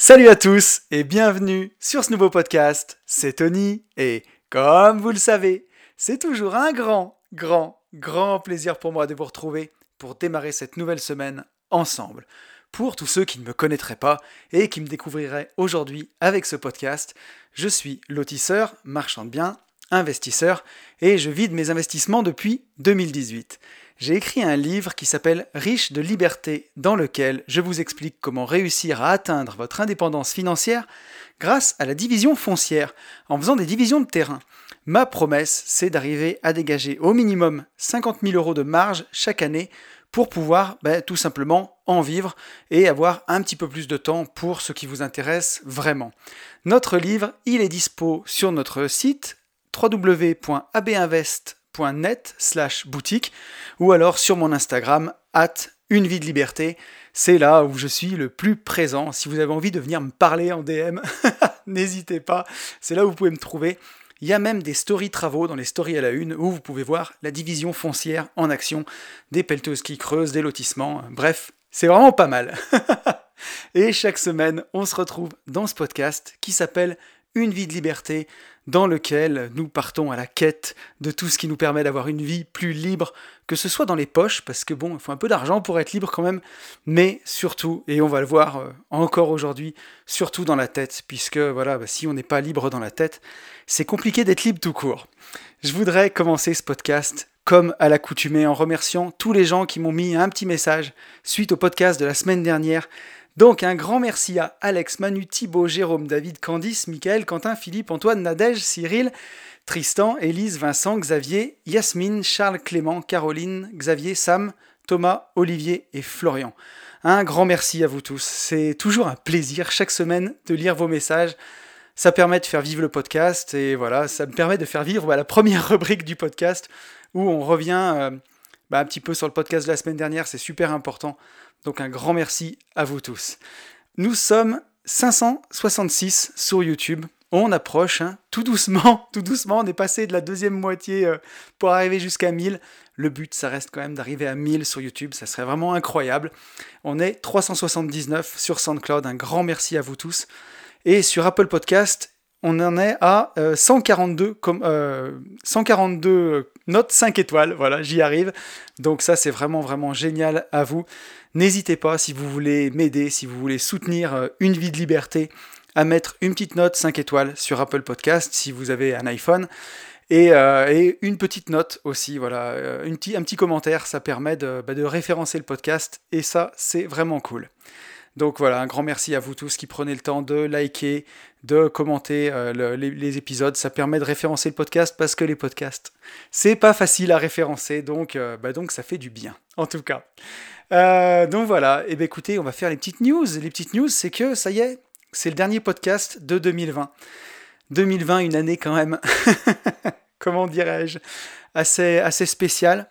Salut à tous et bienvenue sur ce nouveau podcast. C'est Tony et comme vous le savez, c'est toujours un grand, grand, grand plaisir pour moi de vous retrouver pour démarrer cette nouvelle semaine ensemble. Pour tous ceux qui ne me connaîtraient pas et qui me découvriraient aujourd'hui avec ce podcast, je suis lotisseur, marchand de biens, investisseur et je vide mes investissements depuis 2018 j'ai écrit un livre qui s'appelle Riche de liberté, dans lequel je vous explique comment réussir à atteindre votre indépendance financière grâce à la division foncière, en faisant des divisions de terrain. Ma promesse, c'est d'arriver à dégager au minimum 50 000 euros de marge chaque année pour pouvoir ben, tout simplement en vivre et avoir un petit peu plus de temps pour ce qui vous intéresse vraiment. Notre livre, il est dispo sur notre site www.abinvest.com net slash boutique ou alors sur mon Instagram at une vie de liberté. C'est là où je suis le plus présent. Si vous avez envie de venir me parler en DM, n'hésitez pas. C'est là où vous pouvez me trouver. Il y a même des stories travaux dans les stories à la une où vous pouvez voir la division foncière en action, des pelleteuses qui creusent, des lotissements. Bref, c'est vraiment pas mal. Et chaque semaine, on se retrouve dans ce podcast qui s'appelle Une vie de liberté dans lequel nous partons à la quête de tout ce qui nous permet d'avoir une vie plus libre, que ce soit dans les poches, parce que bon, il faut un peu d'argent pour être libre quand même, mais surtout, et on va le voir euh, encore aujourd'hui, surtout dans la tête, puisque voilà, bah, si on n'est pas libre dans la tête, c'est compliqué d'être libre tout court. Je voudrais commencer ce podcast comme à l'accoutumée en remerciant tous les gens qui m'ont mis un petit message suite au podcast de la semaine dernière donc un grand merci à Alex, Manu, Thibaut, Jérôme, David, Candice, Michael, Quentin, Philippe, Antoine, Nadège, Cyril, Tristan, Élise, Vincent, Xavier, Yasmine, Charles, Clément, Caroline, Xavier, Sam, Thomas, Olivier et Florian. Un grand merci à vous tous. C'est toujours un plaisir chaque semaine de lire vos messages. Ça permet de faire vivre le podcast et voilà, ça me permet de faire vivre bah, la première rubrique du podcast où on revient euh, bah, un petit peu sur le podcast de la semaine dernière. C'est super important donc un grand merci à vous tous. Nous sommes 566 sur YouTube. On approche, hein, tout doucement, tout doucement. On est passé de la deuxième moitié euh, pour arriver jusqu'à 1000. Le but, ça reste quand même d'arriver à 1000 sur YouTube. Ça serait vraiment incroyable. On est 379 sur SoundCloud. Un grand merci à vous tous. Et sur Apple Podcast, on en est à 142, comme, 142 notes 5 étoiles. Voilà, j'y arrive. Donc ça, c'est vraiment, vraiment génial à vous. N'hésitez pas, si vous voulez m'aider, si vous voulez soutenir euh, une vie de liberté, à mettre une petite note 5 étoiles sur Apple Podcast si vous avez un iPhone. Et, euh, une petite note aussi, voilà, euh, un petit commentaire, ça permet bah, de référencer le podcast et ça, c'est vraiment cool. Donc voilà, un grand merci à vous tous qui prenez le temps de liker, de commenter les, épisodes. Ça permet de référencer le podcast parce que les podcasts, c'est pas facile à référencer, donc, bah, donc ça fait du bien, en tout cas. Euh, donc voilà, et eh bien écoutez, on va faire les petites news. Les petites news, c'est que ça y est, c'est le dernier podcast de 2020. 2020, une année quand même, comment dirais-je, assez, assez spéciale.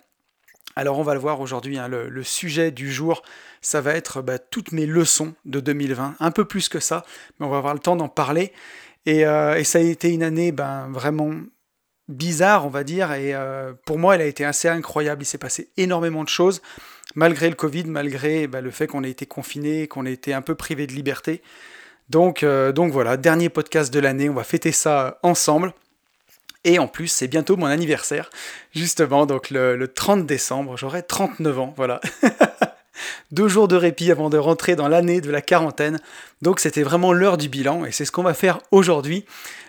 Alors on va le voir aujourd'hui, hein, le, sujet du jour, ça va être bah, toutes mes leçons de 2020, un peu plus que ça, mais on va avoir le temps d'en parler. Et, euh, ça a été une année ben, vraiment bizarre, on va dire, et euh, pour moi elle a été assez incroyable, il s'est passé énormément de choses malgré le Covid, malgré bah, le fait qu'on ait été confiné, qu'on ait été un peu privé de liberté. Donc, euh, donc voilà, dernier podcast de l'année, on va fêter ça ensemble. Et en plus, c'est bientôt mon anniversaire, justement, donc le, 30 décembre, j'aurai 39 ans, voilà. Deux jours de répit avant de rentrer dans l'année de la quarantaine. Donc c'était vraiment l'heure du bilan et c'est ce qu'on va faire aujourd'hui.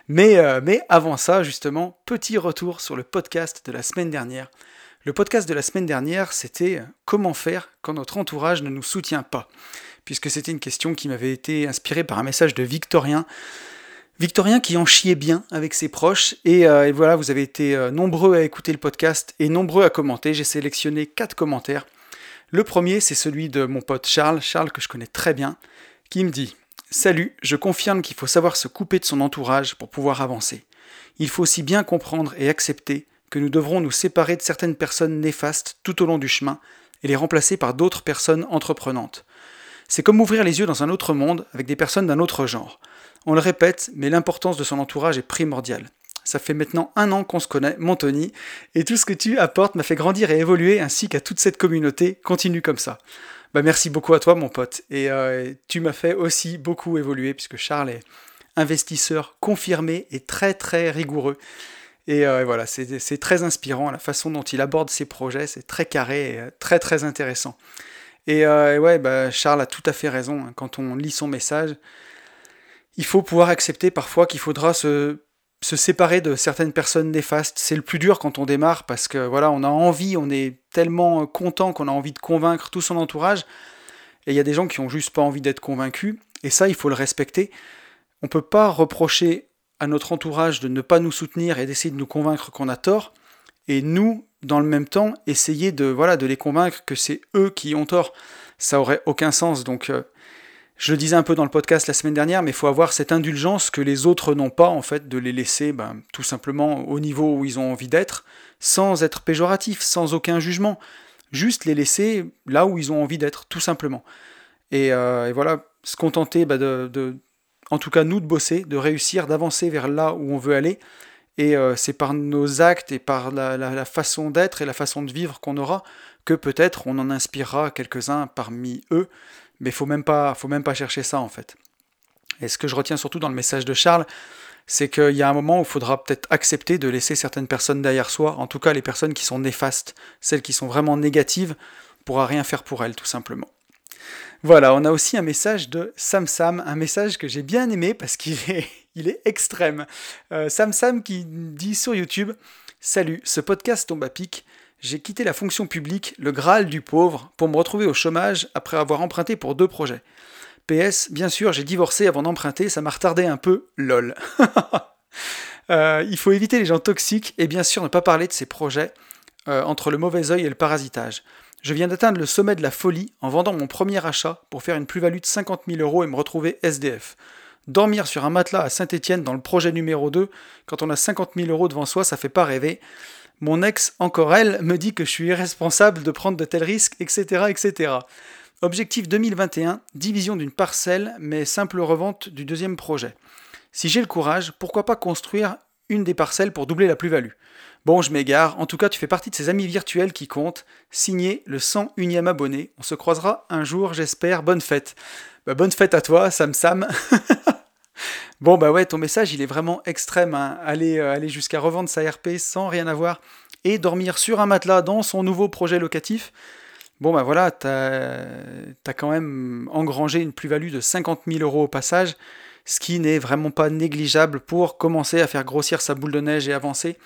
Mais, euh, avant ça, justement, petit retour sur le podcast de la semaine dernière. Le podcast de la semaine dernière, c'était comment faire quand notre entourage ne nous soutient pas, puisque c'était une question qui m'avait été inspirée par un message de Victorien. Victorien qui en chiait bien avec ses proches, et, euh, voilà, vous avez été euh, nombreux à écouter le podcast et nombreux à commenter. J'ai sélectionné quatre commentaires. Le premier, c'est celui de mon pote Charles, Charles que je connais très bien, qui me dit Salut, je confirme qu'il faut savoir se couper de son entourage pour pouvoir avancer. Il faut aussi bien comprendre et accepter que nous devrons nous séparer de certaines personnes néfastes tout au long du chemin et les remplacer par d'autres personnes entreprenantes. C'est comme ouvrir les yeux dans un autre monde avec des personnes d'un autre genre. On le répète, mais l'importance de son entourage est primordiale. Ça fait maintenant un an qu'on se connaît, mon Tony, et tout ce que tu apportes m'a fait grandir et évoluer, ainsi qu'à toute cette communauté. Continue comme ça. Bah, merci beaucoup à toi, mon pote. Et euh, tu m'as fait aussi beaucoup évoluer, puisque Charles est investisseur confirmé et très très rigoureux. Et euh, voilà, c'est très inspirant, la façon dont il aborde ses projets, c'est très carré et euh, très très intéressant. Et, ouais, bah, Charles a tout à fait raison, hein. quand on lit son message, il faut pouvoir accepter parfois qu'il faudra se se séparer de certaines personnes néfastes, c'est le plus dur quand on démarre parce que voilà, on a envie, on est tellement content qu'on a envie de convaincre tout son entourage. Et il y a des gens qui ont juste pas envie d'être convaincus. Et ça, il faut le respecter. On peut pas reprocher à notre entourage de ne pas nous soutenir et d'essayer de nous convaincre qu'on a tort. Et nous, dans le même temps, essayer de voilà de les convaincre que c'est eux qui ont tort. Ça aurait aucun sens. Donc euh, je le disais un peu dans le podcast la semaine dernière, mais il faut avoir cette indulgence que les autres n'ont pas, en fait, de les laisser ben, tout simplement au niveau où ils ont envie d'être, sans être péjoratif, sans aucun jugement. Juste les laisser là où ils ont envie d'être, tout simplement. Et, euh, voilà, se contenter ben, de, en tout cas nous, de bosser, de réussir, d'avancer vers là où on veut aller. Et euh, c'est par nos actes et par la façon d'être et la façon de vivre qu'on aura que peut-être on en inspirera quelques-uns parmi eux mais faut même pas, faut même pas chercher ça en fait. Et ce que je retiens surtout dans le message de Charles, c'est qu'il y a un moment où il faudra peut-être accepter de laisser certaines personnes derrière soi, en tout cas les personnes qui sont néfastes, celles qui sont vraiment négatives, on pourra rien faire pour elles tout simplement. Voilà, on a aussi un message de Sam Sam, un message que j'ai bien aimé parce qu'il est, il est extrême. Euh, Sam Sam qui dit sur YouTube Salut, ce podcast tombe à pic j'ai quitté la fonction publique, le Graal du pauvre, pour me retrouver au chômage après avoir emprunté pour deux projets. PS, bien sûr, j'ai divorcé avant d'emprunter, ça m'a retardé un peu, lol. Euh, il faut éviter les gens toxiques et bien sûr ne pas parler de ces projets euh, entre le mauvais œil et le parasitage. Je viens d'atteindre le sommet de la folie en vendant mon premier achat pour faire une plus-value de 50 000 euros et me retrouver SDF. Dormir sur un matelas à Saint-Etienne dans le projet numéro 2, quand on a 50 000 euros devant soi, ça fait pas rêver. Mon ex, encore elle, me dit que je suis irresponsable de prendre de tels risques, etc. etc. Objectif 2021, division d'une parcelle, mais simple revente du deuxième projet. Si j'ai le courage, pourquoi pas construire une des parcelles pour doubler la plus-value? Bon, je m'égare, en tout cas tu fais partie de ces amis virtuels qui comptent. Signé le 101e abonné. On se croisera un jour, j'espère. Bonne fête. Bah, bonne fête à toi, Sam Sam. Bon, bah ouais, ton message, il est vraiment extrême. Hein. Aller, euh, aller jusqu'à revendre sa RP sans rien avoir et dormir sur un matelas dans son nouveau projet locatif. Bon, bah voilà, t'as as quand même engrangé une plus-value de 50 000 euros au passage, ce qui n'est vraiment pas négligeable pour commencer à faire grossir sa boule de neige et avancer.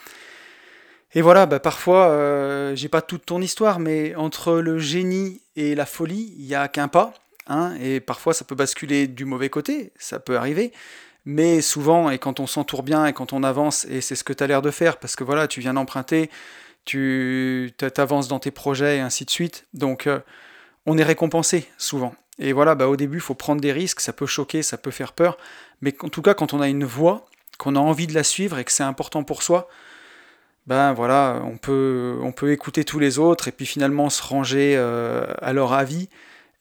Et voilà, bah parfois, euh, j'ai pas toute ton histoire, mais entre le génie et la folie, il n'y a qu'un pas. Hein, et parfois, ça peut basculer du mauvais côté, ça peut arriver. Mais souvent, et quand on s'entoure bien et quand on avance, et c'est ce que tu as l'air de faire, parce que voilà, tu viens d'emprunter, tu t'avances dans tes projets et ainsi de suite. Donc, euh, on est récompensé souvent. Et voilà, bah, au début, il faut prendre des risques, ça peut choquer, ça peut faire peur. Mais en tout cas, quand on a une voie, qu'on a envie de la suivre et que c'est important pour soi, ben voilà, on peut, on peut écouter tous les autres et puis finalement se ranger euh, à leur avis.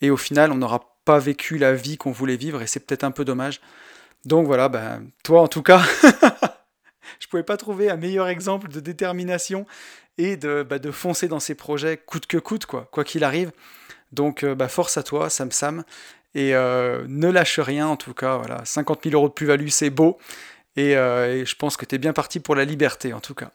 Et au final, on n'aura pas vécu la vie qu'on voulait vivre et c'est peut-être un peu dommage. Donc voilà, ben, toi en tout cas, je pouvais pas trouver un meilleur exemple de détermination et de, bah, foncer dans ces projets coûte que coûte, quoi quoi qu'il arrive. Donc bah, force à toi, Sam Sam, et euh, ne lâche rien en tout cas. Voilà, 50 000 euros de plus-value, c'est beau, et, euh, je pense que tu es bien parti pour la liberté en tout cas.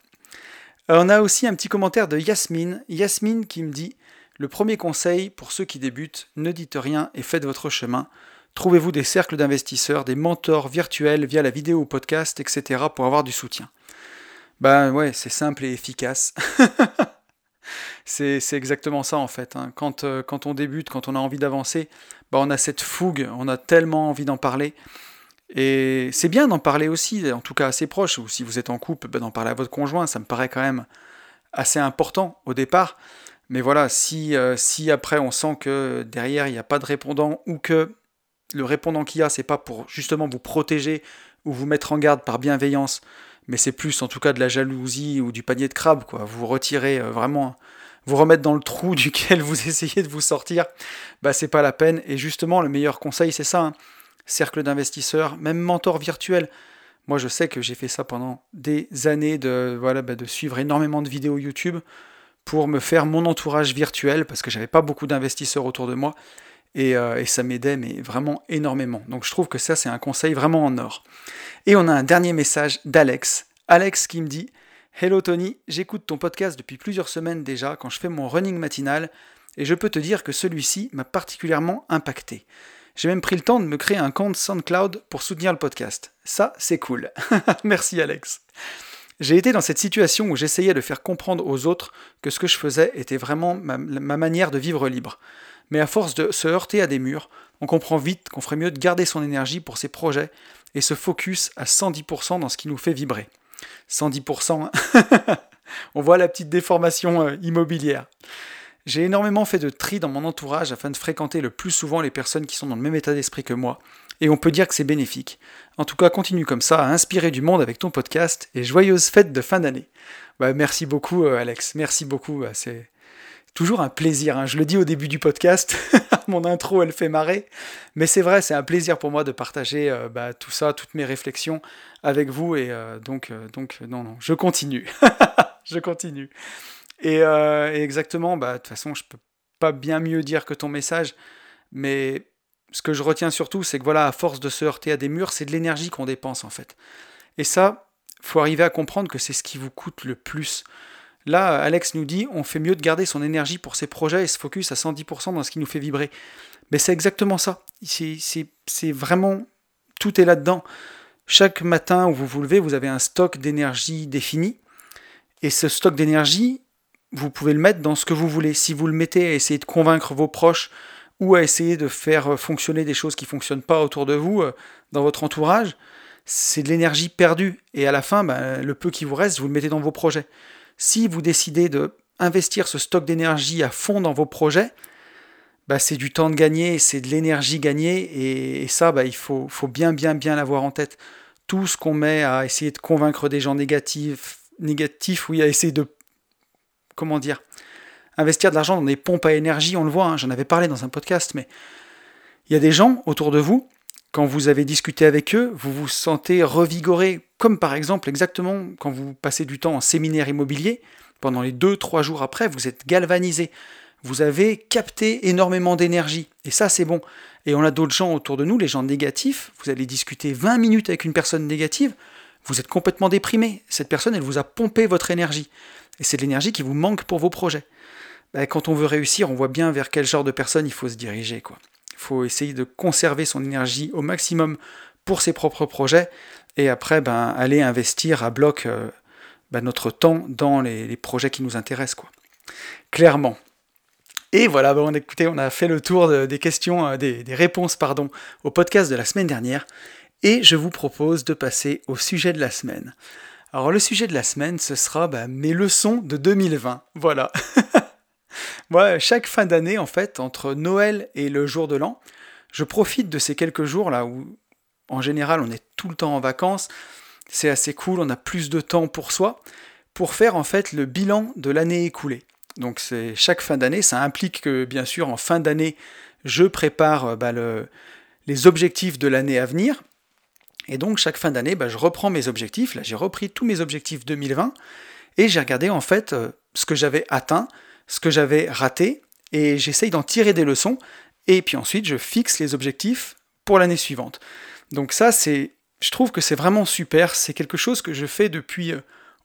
Euh, on a aussi un petit commentaire de Yasmine, Yasmine qui me dit le premier conseil pour ceux qui débutent, ne dites rien et faites votre chemin. Trouvez-vous des cercles d'investisseurs, des mentors virtuels via la vidéo ou podcast, etc. pour avoir du soutien? Ben ouais, c'est simple et efficace. c'est exactement ça en fait. Hein. Quand, euh, quand, on débute, quand on a envie d'avancer, ben on a cette fougue, on a tellement envie d'en parler. Et c'est bien d'en parler aussi, en tout cas assez proche, ou si vous êtes en couple, ben d'en parler à votre conjoint, ça me paraît quand même assez important au départ. Mais voilà, si, euh, si après on sent que derrière il n'y a pas de répondant ou que le répondant qu'il y a, c'est pas pour justement vous protéger ou vous mettre en garde par bienveillance, mais c'est plus en tout cas de la jalousie ou du panier de crabe, quoi. Vous retirez euh, vraiment, vous remettre dans le trou duquel vous essayez de vous sortir, bah c'est pas la peine. Et justement, le meilleur conseil, c'est ça. Hein. Cercle d'investisseurs, même mentor virtuel. Moi, je sais que j'ai fait ça pendant des années bah, de suivre énormément de vidéos YouTube pour me faire mon entourage virtuel parce que j'avais pas beaucoup d'investisseurs autour de moi et, euh, et ça m'aidait mais vraiment énormément. Donc je trouve que ça c'est un conseil vraiment en or. Et on a un dernier message d'Alex. Alex qui me dit Hello Tony, j'écoute ton podcast depuis plusieurs semaines déjà quand je fais mon running matinal et je peux te dire que celui-ci m'a particulièrement impacté. J'ai même pris le temps de me créer un compte SoundCloud pour soutenir le podcast. Ça, c'est cool. Merci Alex. J'ai été dans cette situation où j'essayais de faire comprendre aux autres que ce que je faisais était vraiment ma, manière de vivre libre. Mais à force de se heurter à des murs, on comprend vite qu'on ferait mieux de garder son énergie pour ses projets et se focus à 110% dans ce qui nous fait vibrer. 110%, on voit la petite déformation euh, immobilière. J'ai énormément fait de tri dans mon entourage afin de fréquenter le plus souvent les personnes qui sont dans le même état d'esprit que moi, et on peut dire que c'est bénéfique. En tout cas, continue comme ça à inspirer du monde avec ton podcast et joyeuse fête de fin d'année. Bah, merci beaucoup, euh, Alex. Merci beaucoup. C'est toujours un plaisir. Hein. Je le dis au début du podcast. Mon intro, elle fait marrer. Mais c'est vrai, c'est un plaisir pour moi de partager euh, bah, tout ça, toutes mes réflexions avec vous. Et euh, donc, donc, non, non, je continue. je continue. Et, et exactement, bah, de toute façon, je peux pas bien mieux dire que ton message. Mais ce que je retiens surtout, c'est que voilà, à force de se heurter à des murs, c'est de l'énergie qu'on dépense en fait. Et ça, faut arriver à comprendre que c'est ce qui vous coûte le plus. Là, Alex nous dit, on fait mieux de garder son énergie pour ses projets et se focus à 110% dans ce qui nous fait vibrer. Mais c'est exactement ça. C'est vraiment, tout est là-dedans. Chaque matin où vous vous levez, vous avez un stock d'énergie défini. Et ce stock d'énergie, vous pouvez le mettre dans ce que vous voulez. Si vous le mettez à essayer de convaincre vos proches, ou à essayer de faire euh, fonctionner des choses qui ne fonctionnent pas autour de vous, euh, dans votre entourage, c'est de l'énergie perdue. Et à la fin, ben, le peu qui vous reste, vous le mettez dans vos projets. Si vous décidez de investir ce stock d'énergie à fond dans vos projets, ben, c'est du temps de gagner, c'est de l'énergie gagnée, et, ça, ben, il faut, faut, bien, bien, bien l'avoir en tête. Tout ce qu'on met à essayer de convaincre des gens négatifs, négatifs, oui, à essayer de, comment dire, investir de l'argent dans des pompes à énergie, on le voit, hein, j'en avais parlé dans un podcast, mais il y a des gens autour de vous, quand vous avez discuté avec eux, vous vous sentez revigoré, comme par exemple exactement quand vous passez du temps en séminaire immobilier, pendant les 2-3 jours après, vous êtes galvanisé, vous avez capté énormément d'énergie, et ça c'est bon. Et on a d'autres gens autour de nous, les gens négatifs, vous allez discuter 20 minutes avec une personne négative, vous êtes complètement déprimé, cette personne elle vous a pompé votre énergie, et c'est l'énergie qui vous manque pour vos projets. Bah, quand on veut réussir, on voit bien vers quel genre de personne il faut se diriger. Quoi. Il faut essayer de conserver son énergie au maximum pour ses propres projets et après ben, aller investir à bloc euh, ben, notre temps dans les, projets qui nous intéressent. Quoi. Clairement. Et voilà, écoutez, on a fait le tour des questions, euh, des, réponses pardon, au podcast de la semaine dernière. Et je vous propose de passer au sujet de la semaine. Alors le sujet de la semaine, ce sera ben, mes leçons de 2020. Voilà. Moi, chaque fin d'année, en fait, entre Noël et le jour de l'an, je profite de ces quelques jours là où, en général, on est tout le temps en vacances. C'est assez cool, on a plus de temps pour soi, pour faire en fait le bilan de l'année écoulée. Donc c'est chaque fin d'année, ça implique que bien sûr en fin d'année, je prépare euh, bah, les objectifs de l'année à venir. Et donc chaque fin d'année, bah, je reprends mes objectifs. Là, j'ai repris tous mes objectifs 2020 et j'ai regardé en fait euh, ce que j'avais atteint, ce que j'avais raté, et j'essaye d'en tirer des leçons, et puis ensuite je fixe les objectifs pour l'année suivante. Donc ça, c'est, je trouve que c'est vraiment super, c'est quelque chose que je fais depuis euh,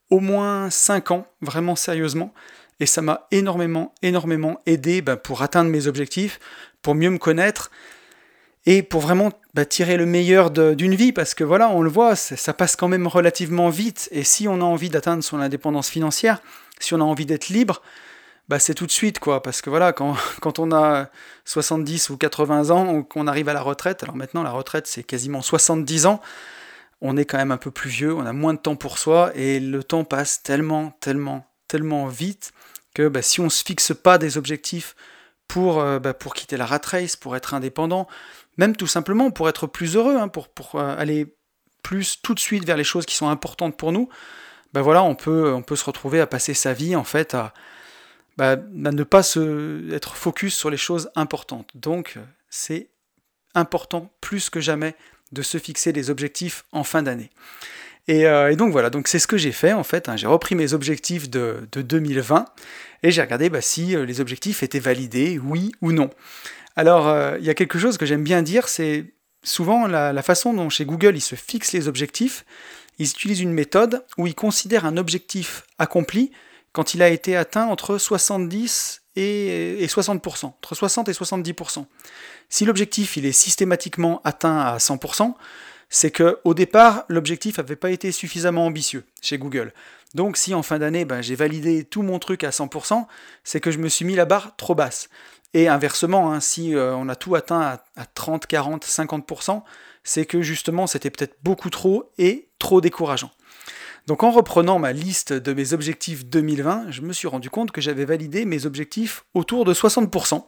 au moins 5 ans, vraiment sérieusement, et ça m'a énormément, énormément aidé bah, pour atteindre mes objectifs, pour mieux me connaître, et pour vraiment bah, tirer le meilleur d'une vie, parce que voilà, on le voit, ça passe quand même relativement vite, et si on a envie d'atteindre son indépendance financière, si on a envie d'être libre, bah, c'est tout de suite, quoi. Parce que voilà, quand, quand, on a 70 ou 80 ans, ou qu'on arrive à la retraite, alors maintenant la retraite c'est quasiment 70 ans, on est quand même un peu plus vieux, on a moins de temps pour soi, et le temps passe tellement, tellement, tellement vite que bah, si on ne se fixe pas des objectifs pour, euh, bah, pour quitter la rat race, pour être indépendant, même tout simplement pour être plus heureux, hein, pour, pour euh, aller plus tout de suite vers les choses qui sont importantes pour nous, ben voilà, on peut, on peut se retrouver à passer sa vie en fait à, bah, ne pas être focus sur les choses importantes. Donc c'est important plus que jamais de se fixer des objectifs en fin d'année. Et, euh, donc voilà, donc c'est ce que j'ai fait en fait. Hein. J'ai repris mes objectifs de, 2020 et j'ai regardé bah, si euh, les objectifs étaient validés, oui ou non. Alors euh, il y a quelque chose que j'aime bien dire, c'est souvent la, façon dont chez Google ils se fixent les objectifs. Ils utilisent une méthode où ils considèrent un objectif accompli quand il a été atteint entre 70 et, 60%, entre 60 et 70%. Si l'objectif est systématiquement atteint à 100%, c'est que au départ l'objectif n'avait pas été suffisamment ambitieux chez Google. Donc si en fin d'année ben, j'ai validé tout mon truc à 100%, c'est que je me suis mis la barre trop basse. Et inversement, hein, si euh, on a tout atteint à 30, 40, 50%, c'est que justement c'était peut-être beaucoup trop et trop décourageant. Donc en reprenant ma liste de mes objectifs 2020, je me suis rendu compte que j'avais validé mes objectifs autour de 60%.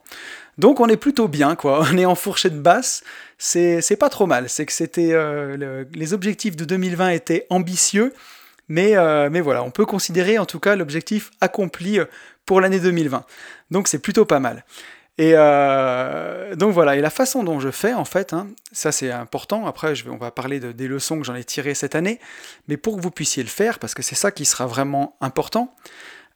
Donc on est plutôt bien, quoi. On est en fourchette basse, c'est pas trop mal. C'est que c'était euh, les objectifs de 2020 étaient ambitieux, mais, euh, mais voilà, on peut considérer en tout cas l'objectif accompli euh, pour l'année 2020. Donc c'est plutôt pas mal. Et euh, donc voilà, et la façon dont je fais, en fait, hein, ça c'est important, après on va parler de, des leçons que j'en ai tirées cette année, mais pour que vous puissiez le faire, parce que c'est ça qui sera vraiment important,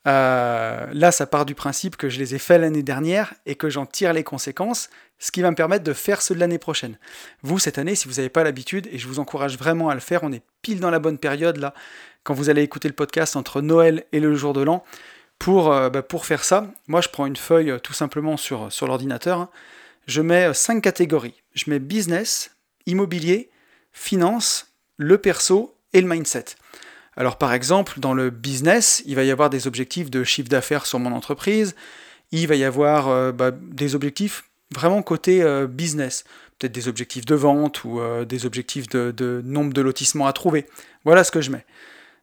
euh, là ça part du principe que je les ai fait l'année dernière et que j'en tire les conséquences, ce qui va me permettre de faire ceux de l'année prochaine. Vous, cette année, si vous n'avez pas l'habitude, et je vous encourage vraiment à le faire, on est pile dans la bonne période là, quand vous allez écouter le podcast entre Noël et le jour de l'an, pour, euh, bah, pour faire ça, moi je prends une feuille euh, tout simplement sur, sur l'ordinateur, hein. je mets euh, cinq catégories. Je mets business, immobilier, finance, le perso et le mindset. Alors par exemple, dans le business, il va y avoir des objectifs de chiffre d'affaires sur mon entreprise, il va y avoir bah, des objectifs vraiment côté business, peut-être des objectifs de vente ou des objectifs de nombre de lotissements à trouver. Voilà ce que je mets.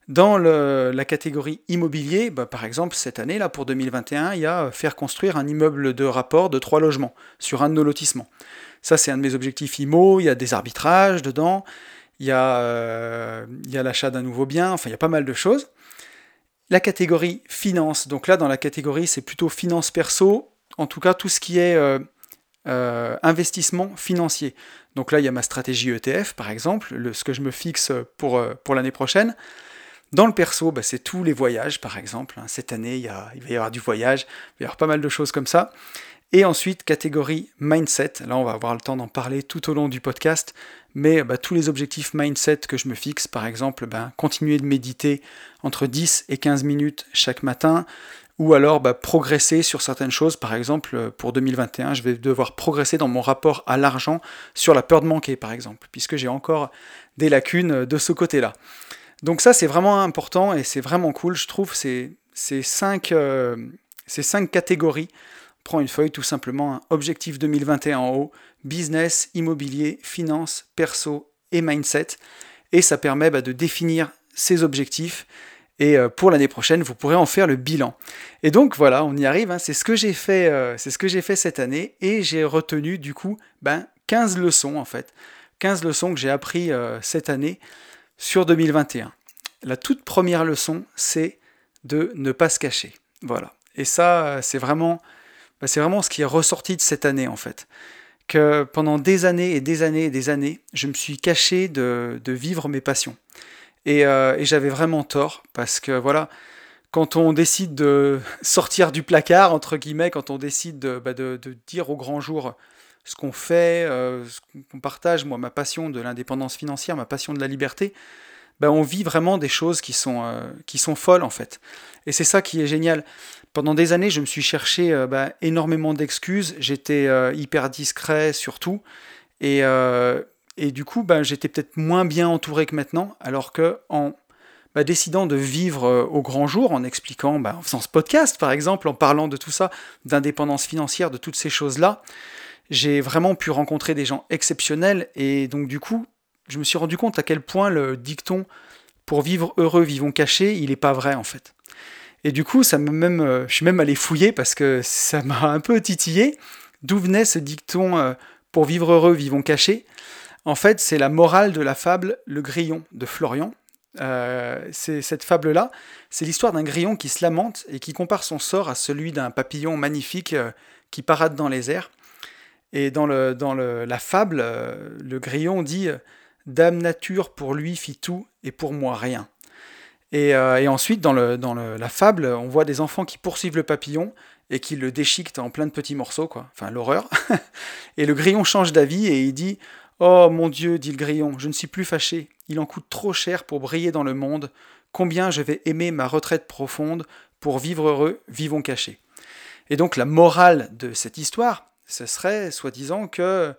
Dans la catégorie immobilier, bah, par exemple, cette année, là, pour 2021, il y a faire construire un immeuble de rapport de trois logements sur un de nos lotissements. Ça, c'est un de mes objectifs IMO. Il y a des arbitrages dedans. Il y a, euh, l'achat d'un nouveau bien. Enfin, il y a pas mal de choses. La catégorie finance. Donc là, dans la catégorie, c'est plutôt finance perso. En tout cas, tout ce qui est euh, euh, investissement financier. Donc là, il y a ma stratégie ETF, par exemple, ce que je me fixe pour, pour l'année prochaine. Dans le perso, bah, c'est tous les voyages, par exemple. Hein. Cette année, il, va y avoir du voyage, il va y avoir pas mal de choses comme ça. Et ensuite, catégorie mindset. Là, on va avoir le temps d'en parler tout au long du podcast. Mais bah, tous les objectifs mindset que je me fixe, par exemple, bah, continuer de méditer entre 10 et 15 minutes chaque matin, ou alors progresser sur certaines choses. Par exemple, pour 2021, je vais devoir progresser dans mon rapport à l'argent sur la peur de manquer, par exemple, puisque j'ai encore des lacunes de ce côté-là. Donc ça, c'est vraiment important et c'est vraiment cool, je trouve, ces, cinq, euh, cinq catégories. On prend une feuille tout simplement, objectif 2021 en haut, business, immobilier, finance, perso et mindset. Et ça permet bah, de définir ces objectifs. Et euh, pour l'année prochaine, vous pourrez en faire le bilan. Et donc voilà, on y arrive. Hein. c'est ce que j'ai fait, euh, ce que fait cette année, et j'ai retenu du coup ben, 15 leçons en fait, 15 leçons que j'ai appris cette année sur 2021. La toute première leçon, c'est de ne pas se cacher. Voilà. Et ça, c'est vraiment, bah, c'est vraiment ce qui est ressorti de cette année en fait. Que pendant des années et des années et des années, je me suis caché de, vivre mes passions. Euh, et, j'avais vraiment tort parce que voilà, quand on décide de sortir du placard, entre guillemets, quand on décide de, bah, dire au grand jour ce qu'on fait, euh, ce qu'on partage, moi, ma passion de l'indépendance financière, ma passion de la liberté, ben on vit vraiment des choses qui sont, euh, qui sont folles en fait. Et c'est ça qui est génial. Pendant des années, je me suis cherché euh, ben, énormément d'excuses, j'étais hyper discret surtout, et, et du coup, ben, j'étais peut-être moins bien entouré que maintenant, alors que en ben, décidant de vivre au grand jour, en expliquant, ben, en faisant ce podcast par exemple, en parlant de tout ça, d'indépendance financière, de toutes ces choses-là, j'ai vraiment pu rencontrer des gens exceptionnels et donc du coup, je me suis rendu compte à quel point le dicton pour vivre heureux, vivons cachés, il n'est pas vrai en fait. Et du coup, ça même, euh, je suis même allé fouiller parce que ça m'a un peu titillé. D'où venait ce dicton euh, pour vivre heureux, vivons cachés? En fait, c'est la morale de la fable Le Grillon de Florian. Euh, c'est cette fable-là, c'est l'histoire d'un grillon qui se lamente et qui compare son sort à celui d'un papillon magnifique qui parade dans les airs. Et dans, le, dans le, la fable, le grillon dit Dame Nature pour lui fit tout et pour moi rien. Et, euh, ensuite, dans, la fable, on voit des enfants qui poursuivent le papillon et qui le déchiquent en plein de petits morceaux, quoi. Enfin, l'horreur. et le grillon change d'avis et il dit Oh mon Dieu, dit le grillon, je ne suis plus fâché. Il en coûte trop cher pour briller dans le monde. Combien je vais aimer ma retraite profonde. Pour vivre heureux, vivons cachés. Et donc, la morale de cette histoire, ce serait, soi-disant, que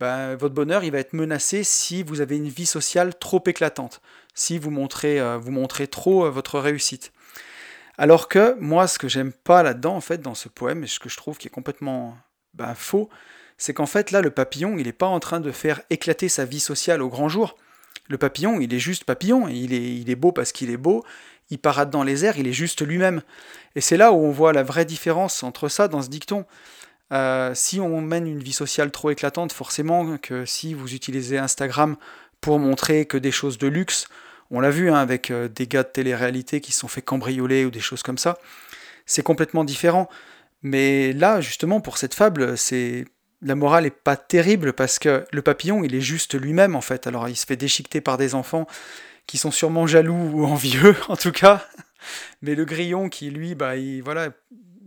ben, votre bonheur il va être menacé si vous avez une vie sociale trop éclatante, si vous montrez, euh, trop euh, votre réussite. Alors que moi, ce que j'aime pas là-dedans, en fait, dans ce poème, et ce que je trouve qui est complètement ben, faux, c'est qu'en fait, là, le papillon, il n'est pas en train de faire éclater sa vie sociale au grand jour. Le papillon, il est juste papillon, il il est beau parce qu'il est beau, il parade dans les airs, il est juste lui-même. Et c'est là où on voit la vraie différence entre ça dans ce dicton. Euh, si on mène une vie sociale trop éclatante, forcément que si vous utilisez Instagram pour montrer que des choses de luxe, on l'a vu hein, avec euh, des gars de télé-réalité qui se sont fait cambrioler ou des choses comme ça, c'est complètement différent. Mais là, justement, pour cette fable, c'est la morale est pas terrible parce que le papillon, il est juste lui-même en fait. Alors, il se fait déchiqueter par des enfants qui sont sûrement jaloux ou envieux, en tout cas. Mais le grillon qui, lui, bah, il, voilà,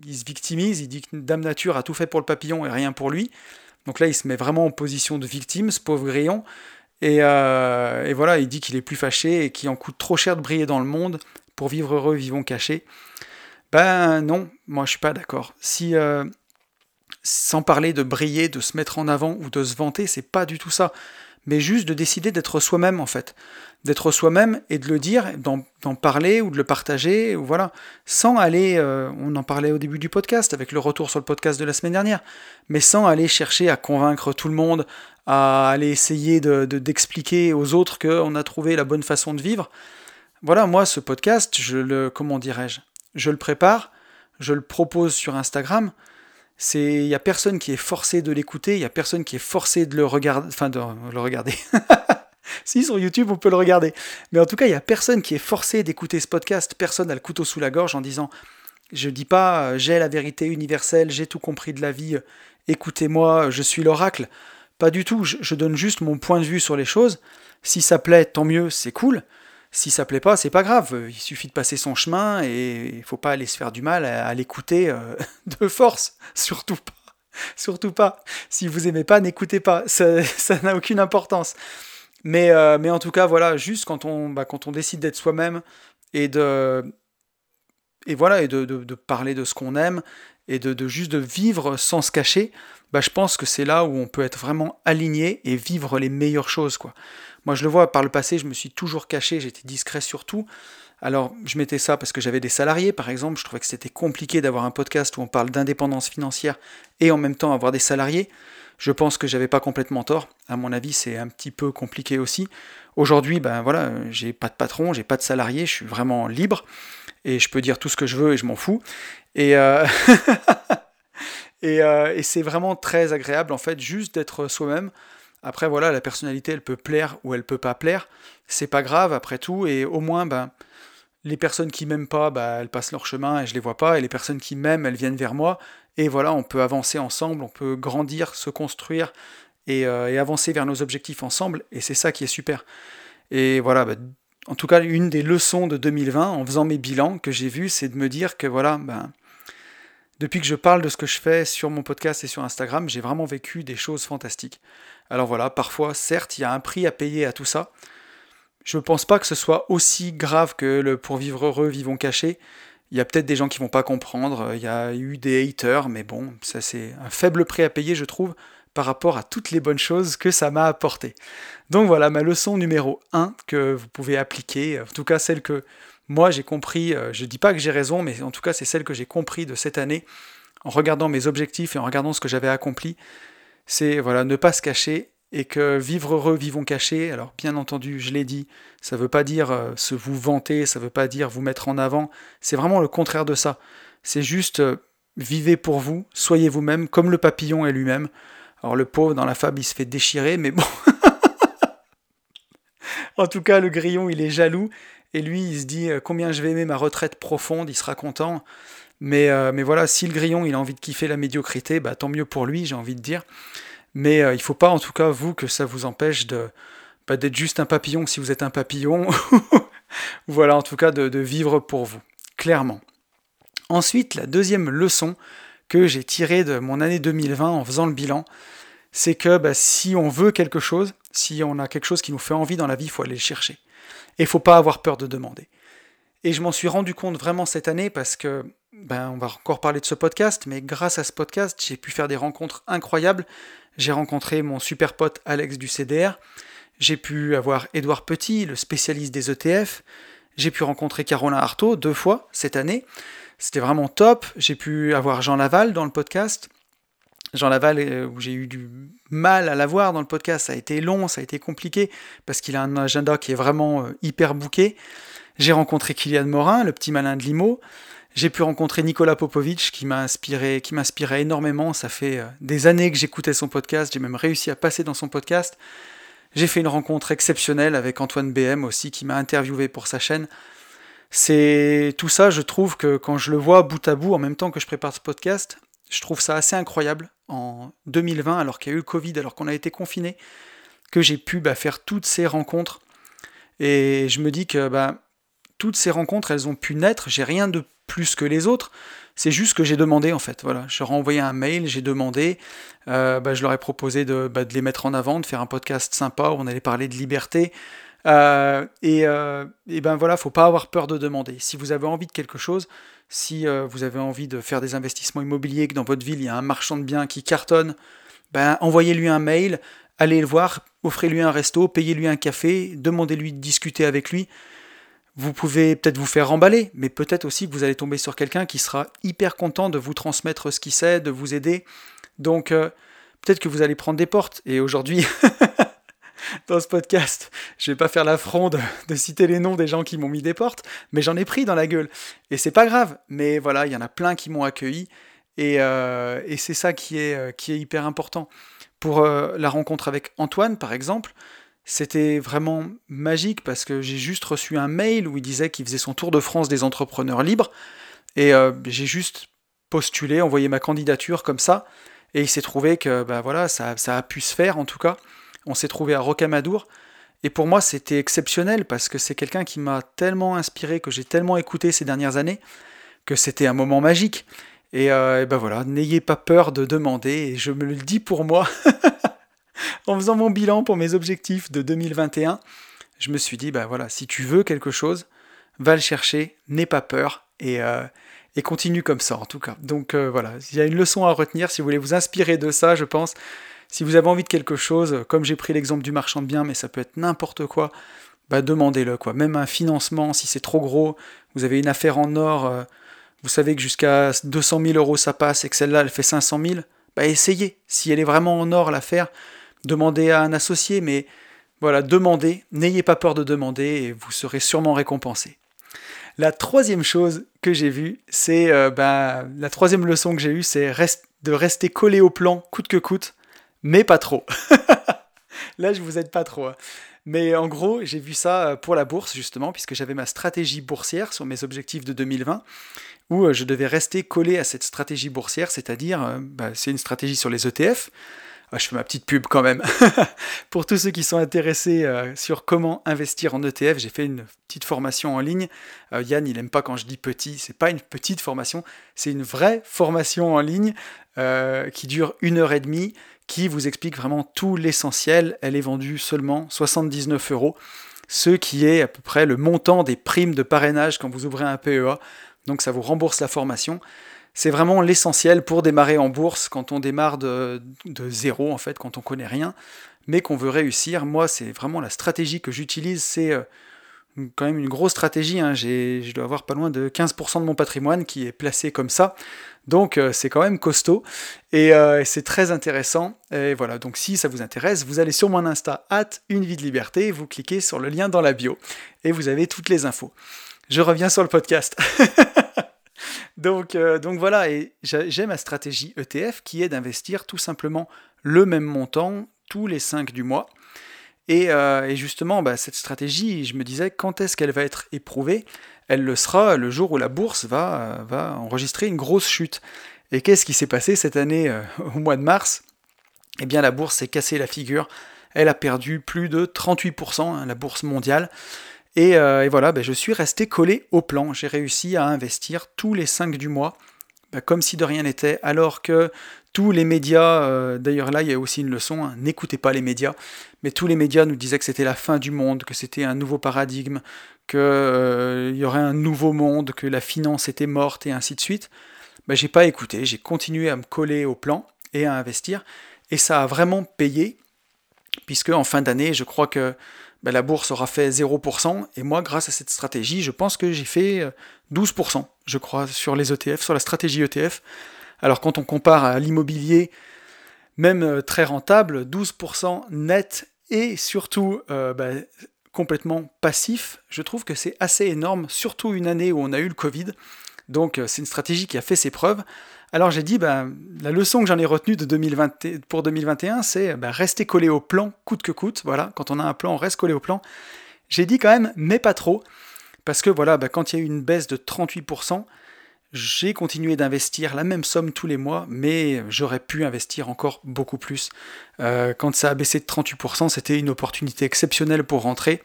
il se victimise, il dit que Dame Nature a tout fait pour le papillon et rien pour lui. Donc là, il se met vraiment en position de victime, ce pauvre grillon. Et, euh, voilà, il dit qu'il est plus fâché et qu'il en coûte trop cher de briller dans le monde. Pour vivre heureux, vivons cachés. Ben non, moi je suis pas d'accord. Si, euh, sans parler de briller, de se mettre en avant ou de se vanter, c'est pas du tout ça. Mais juste de décider d'être soi-même en fait d'être soi-même et de le dire, d'en parler ou de le partager, voilà, sans aller, euh, on en parlait au début du podcast, avec le retour sur le podcast de la semaine dernière, mais sans aller chercher à convaincre tout le monde, à aller essayer d'expliquer de, aux autres qu'on a trouvé la bonne façon de vivre. Voilà, moi, ce podcast, je le, comment dirais-je, je le prépare, je le propose sur Instagram, il y a personne qui est forcé de l'écouter, il y a personne qui est forcé de le regarder, enfin de le regarder. si, sur YouTube, on peut le regarder. Mais en tout cas, il n'y a personne qui est forcé d'écouter ce podcast. Personne n'a le couteau sous la gorge en disant Je dis pas euh, j'ai la vérité universelle, j'ai tout compris de la vie, écoutez-moi, je suis l'oracle. Pas du tout. Je, donne juste mon point de vue sur les choses. Si ça plaît, tant mieux, c'est cool. Si ça plaît pas, c'est pas grave. Il suffit de passer son chemin et il faut pas aller se faire du mal à, l'écouter euh, de force. Surtout pas. Surtout pas. Si vous aimez pas, n'écoutez pas. Ça n'a aucune importance. Mais, euh, mais en tout cas, voilà, juste quand on, bah, quand on décide d'être soi-même et de, et voilà, de, parler de ce qu'on aime et de, juste de vivre sans se cacher, bah, je pense que c'est là où on peut être vraiment aligné et vivre les meilleures choses. Quoi. Moi, je le vois par le passé, je me suis toujours caché, j'étais discret sur tout. Alors, je mettais ça parce que j'avais des salariés, par exemple. Je trouvais que c'était compliqué d'avoir un podcast où on parle d'indépendance financière et en même temps avoir des salariés. Je pense que j'avais pas complètement tort. À mon avis, c'est un petit peu compliqué aussi. Aujourd'hui, ben voilà, j'ai pas de patron, j'ai pas de salarié, je suis vraiment libre et je peux dire tout ce que je veux et je m'en fous. Et, euh, euh, et, c'est vraiment très agréable en fait, juste d'être soi-même. Après voilà, la personnalité, elle peut plaire ou elle peut pas plaire. C'est pas grave après tout et au moins ben les personnes qui m'aiment pas, bah, elles passent leur chemin et je les vois pas, et les personnes qui m'aiment, elles viennent vers moi, et voilà, on peut avancer ensemble, on peut grandir, se construire et, euh, avancer vers nos objectifs ensemble. Et c'est ça qui est super. Et voilà, bah, en tout cas, une des leçons de 2020, en faisant mes bilans, que j'ai vu, c'est de me dire que voilà, ben, depuis que je parle de ce que je fais sur mon podcast et sur Instagram, j'ai vraiment vécu des choses fantastiques. Alors voilà, parfois, certes, il y a un prix à payer à tout ça. Je ne pense pas que ce soit aussi grave que le pour vivre heureux, vivons cachés. Il y a peut-être des gens qui vont pas comprendre, il y a eu des haters, mais bon, ça c'est un faible prix à payer, je trouve, par rapport à toutes les bonnes choses que ça m'a apporté. Donc voilà ma leçon numéro 1 que vous pouvez appliquer, en tout cas celle que moi j'ai compris, euh, je dis pas que j'ai raison, mais en tout cas c'est celle que j'ai compris de cette année en regardant mes objectifs et en regardant ce que j'avais accompli. C'est voilà, ne pas se cacher et que vivre heureux, vivons cachés, alors bien entendu, je l'ai dit, ça ne veut pas dire euh, se vous vanter, ça ne veut pas dire vous mettre en avant, c'est vraiment le contraire de ça. C'est juste euh, vivez pour vous, soyez vous-même, comme le papillon est lui-même. Alors le pauvre dans la fable, il se fait déchirer, mais bon. en tout cas, le grillon, il est jaloux, et lui, il se dit euh, combien je vais aimer ma retraite profonde, il sera content. Mais, mais voilà, si le grillon, il a envie de kiffer la médiocrité, bah, tant mieux pour lui, j'ai envie de dire. Mais il euh, il faut pas, en tout cas, vous, que ça vous empêche de, bah, d'être juste un papillon si vous êtes un papillon. voilà, en tout cas, de, vivre pour vous, clairement. Ensuite, la deuxième leçon que j'ai tirée de mon année 2020 en faisant le bilan, c'est que bah, si on veut quelque chose, si on a quelque chose qui nous fait envie dans la vie, il faut aller le chercher. Et il faut pas avoir peur de demander. Et je m'en suis rendu compte vraiment cette année parce que, ben, on va encore parler de ce podcast, mais grâce à ce podcast, j'ai pu faire des rencontres incroyables. J'ai rencontré mon super pote Alex du CDR. J'ai pu avoir Édouard Petit, le spécialiste des ETF. J'ai pu rencontrer Caroline Artaud deux fois cette année. C'était vraiment top. J'ai pu avoir Jean Laval dans le podcast. Jean Laval, euh, j'ai eu du mal à l'avoir dans le podcast, ça a été long, ça a été compliqué, parce qu'il a un agenda qui est vraiment euh, hyper bouqué. J'ai rencontré Kylian Morin, le petit malin de Limo. J'ai pu rencontrer Nicolas Popovic, qui m'a inspiré, qui m'inspirait énormément. Ça fait euh, des années que j'écoutais son podcast, j'ai même réussi à passer dans son podcast. J'ai fait une rencontre exceptionnelle avec Antoine BM aussi, qui m'a interviewé pour sa chaîne. C'est tout ça, je trouve que quand je le vois bout à bout en même temps que je prépare ce podcast, je trouve ça assez incroyable en 2020, alors qu'il y a eu le Covid, alors qu'on a été confiné, que j'ai pu bah, faire toutes ces rencontres. Et je me dis que bah, toutes ces rencontres, elles ont pu naître. J'ai rien de plus que les autres. C'est juste que j'ai demandé en fait. Voilà, je leur ai envoyé un mail, j'ai demandé. Euh, bah, je leur ai proposé de, de, les mettre en avant, de faire un podcast sympa où on allait parler de liberté. Euh, et, euh, et, ben voilà, faut pas avoir peur de demander. Si vous avez envie de quelque chose, si euh, vous avez envie de faire des investissements immobiliers, que dans votre ville il y a un marchand de biens qui cartonne, ben, envoyez-lui un mail, allez le voir, offrez-lui un resto, payez-lui un café, demandez-lui de discuter avec lui. Vous pouvez peut-être vous faire remballer, mais peut-être aussi que vous allez tomber sur quelqu'un qui sera hyper content de vous transmettre ce qu'il sait, de vous aider. Donc peut-être que vous allez prendre des portes. Et aujourd'hui, dans ce podcast. Je vais pas faire l'affront de, citer les noms des gens qui m'ont mis des portes, mais j'en ai pris dans la gueule. Et c'est pas grave. Mais voilà, il y en a plein qui m'ont accueilli. Et, euh, c'est ça qui est, euh, qui est hyper important. Pour euh, la rencontre avec Antoine, par exemple, c'était vraiment magique parce que j'ai juste reçu un mail où il disait qu'il faisait son tour de France des entrepreneurs libres. Et j'ai juste postulé, envoyé ma candidature comme ça. Et il s'est trouvé que bah voilà, ça, ça, a pu se faire en tout cas. On s'est trouvé à Rocamadour. Et pour moi, c'était exceptionnel parce que c'est quelqu'un qui m'a tellement inspiré, que j'ai tellement écouté ces dernières années, que c'était un moment magique. Et, euh, ben voilà, n'ayez pas peur de demander, et je me le dis pour moi, en faisant mon bilan pour mes objectifs de 2021, je me suis dit, ben voilà, si tu veux quelque chose, va le chercher, n'aie pas peur, et, euh, et continue comme ça en tout cas. Donc euh, voilà, il y a une leçon à retenir, si vous voulez vous inspirer de ça, je pense, si vous avez envie de quelque chose, comme j'ai pris l'exemple du marchand de biens, mais ça peut être n'importe quoi, bah demandez-le quoi. Même un financement, si c'est trop gros, vous avez une affaire en or, euh, vous savez que jusqu'à 200 000 euros ça passe et que celle-là elle fait 500 000, bah essayez. Si elle est vraiment en or l'affaire, demandez à un associé, mais voilà, demandez, n'ayez pas peur de demander et vous serez sûrement récompensé. La troisième chose que j'ai vue, c'est euh, bah, la troisième leçon que j'ai eue, c'est de rester collé au plan coûte que coûte mais pas trop. Là, je vous aide pas trop. Hein. Mais en gros, j'ai vu ça euh, pour la bourse, justement, puisque j'avais ma stratégie boursière sur mes objectifs de 2020, où euh, je devais rester collé à cette stratégie boursière, c'est-à-dire, euh, bah, c'est une stratégie sur les ETF. Ah, je fais ma petite pub quand même. pour tous ceux qui sont intéressés sur comment investir en ETF, j'ai fait une petite formation en ligne. Yann, il n'aime pas quand je dis petit, c'est pas une petite formation, c'est une vraie formation en ligne qui dure une heure et demie qui vous explique vraiment tout l'essentiel. Elle est vendue seulement 79 euros, ce qui est à peu près le montant des primes de parrainage quand vous ouvrez un PEA. Donc ça vous rembourse la formation. C'est vraiment l'essentiel pour démarrer en bourse quand on démarre de, zéro, en fait, quand on connaît rien, mais qu'on veut réussir. Moi, c'est vraiment la stratégie que j'utilise, c'est euh, quand même une grosse stratégie. Hein. Je dois avoir pas loin de 15% de mon patrimoine qui est placé comme ça. Donc euh, c'est quand même costaud euh, et c'est très intéressant. Et voilà, donc si ça vous intéresse, vous allez sur mon Insta, at une vie de liberté, vous cliquez sur le lien dans la bio et vous avez toutes les infos. Je reviens sur le podcast. donc, euh, donc voilà, et j'ai ma stratégie ETF qui est d'investir tout simplement le même montant tous les 5 du mois. Et, justement, bah, cette stratégie, je me disais, quand est-ce qu'elle va être éprouvée? Elle le sera le jour où la bourse va, va enregistrer une grosse chute. Et qu'est-ce qui s'est passé cette année euh, au mois de mars? Eh bien la bourse s'est cassée la figure. elle a perdu plus de 38%, hein, la bourse mondiale. Et, euh, voilà, ben, je suis resté collé au plan. J'ai réussi à investir tous les 5 du mois, ben, comme si de rien n'était, alors que tous les médias, euh, d'ailleurs là il y a aussi une leçon, hein, n'écoutez pas les médias, mais tous les médias nous disaient que c'était la fin du monde, que c'était un nouveau paradigme, qu'il euh, y aurait un nouveau monde, que la finance était morte et ainsi de suite. Ben, j'ai pas écouté, j'ai continué à me coller au plan et à investir, et ça a vraiment payé, puisque en fin d'année, je crois que ben, la bourse aura fait 0%, et moi, grâce à cette stratégie, je pense que j'ai fait 12%, euh, je crois, sur les ETF, sur la stratégie ETF. Alors quand on compare à l'immobilier, même euh, très rentable, 12% net et surtout euh, ben, complètement passif, je trouve que c'est assez énorme, surtout une année où on a eu le Covid. Donc c'est une stratégie qui a fait ses preuves. Alors j'ai dit, ben, la leçon que j'en ai retenue de 2020, pour 2021, c'est ben, rester collé au plan, coûte que coûte. Voilà, quand on a un plan, on reste collé au plan. J'ai dit quand même, mais pas trop. Parce que voilà, ben, quand il y a eu une baisse de 38%, j'ai continué d'investir la même somme tous les mois, mais j'aurais pu investir encore beaucoup plus. Euh, quand ça a baissé de 38%, c'était une opportunité exceptionnelle pour rentrer.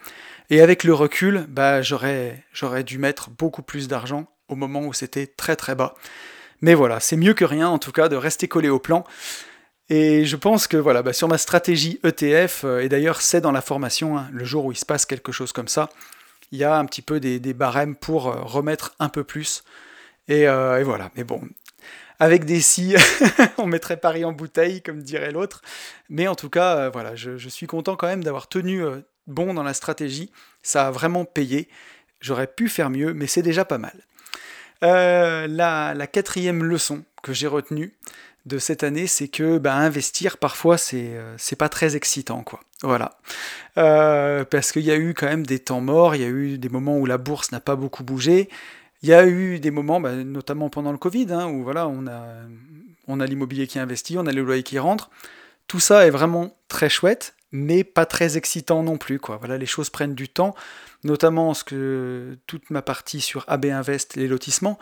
Et avec le recul, bah, j'aurais dû mettre beaucoup plus d'argent au moment où c'était très très bas. Mais voilà, c'est mieux que rien en tout cas de rester collé au plan. Et je pense que voilà, bah, sur ma stratégie ETF, euh, et d'ailleurs c'est dans la formation, hein, le jour où il se passe quelque chose comme ça, il y a un petit peu des, barèmes pour euh, remettre un peu plus. Euh, et, voilà, mais bon, avec des si, on mettrait Paris en bouteille, comme dirait l'autre. Mais en tout cas, voilà, je, je, suis content quand même d'avoir tenu bon dans la stratégie. Ça a vraiment payé. J'aurais pu faire mieux, mais c'est déjà pas mal. Euh, la, quatrième leçon que j'ai retenue de cette année, c'est que bah, investir parfois c'est euh, pas très excitant quoi. Voilà, euh, parce qu'il y a eu quand même des temps morts, il y a eu des moments où la bourse n'a pas beaucoup bougé, il y a eu des moments, bah, notamment pendant le Covid, hein, où voilà on a on a l'immobilier qui investit, on a le loyer qui rentre. Tout ça est vraiment très chouette, mais pas très excitant non plus. Quoi. Voilà, les choses prennent du temps, notamment ce que toute ma partie sur AB Invest, les lotissements.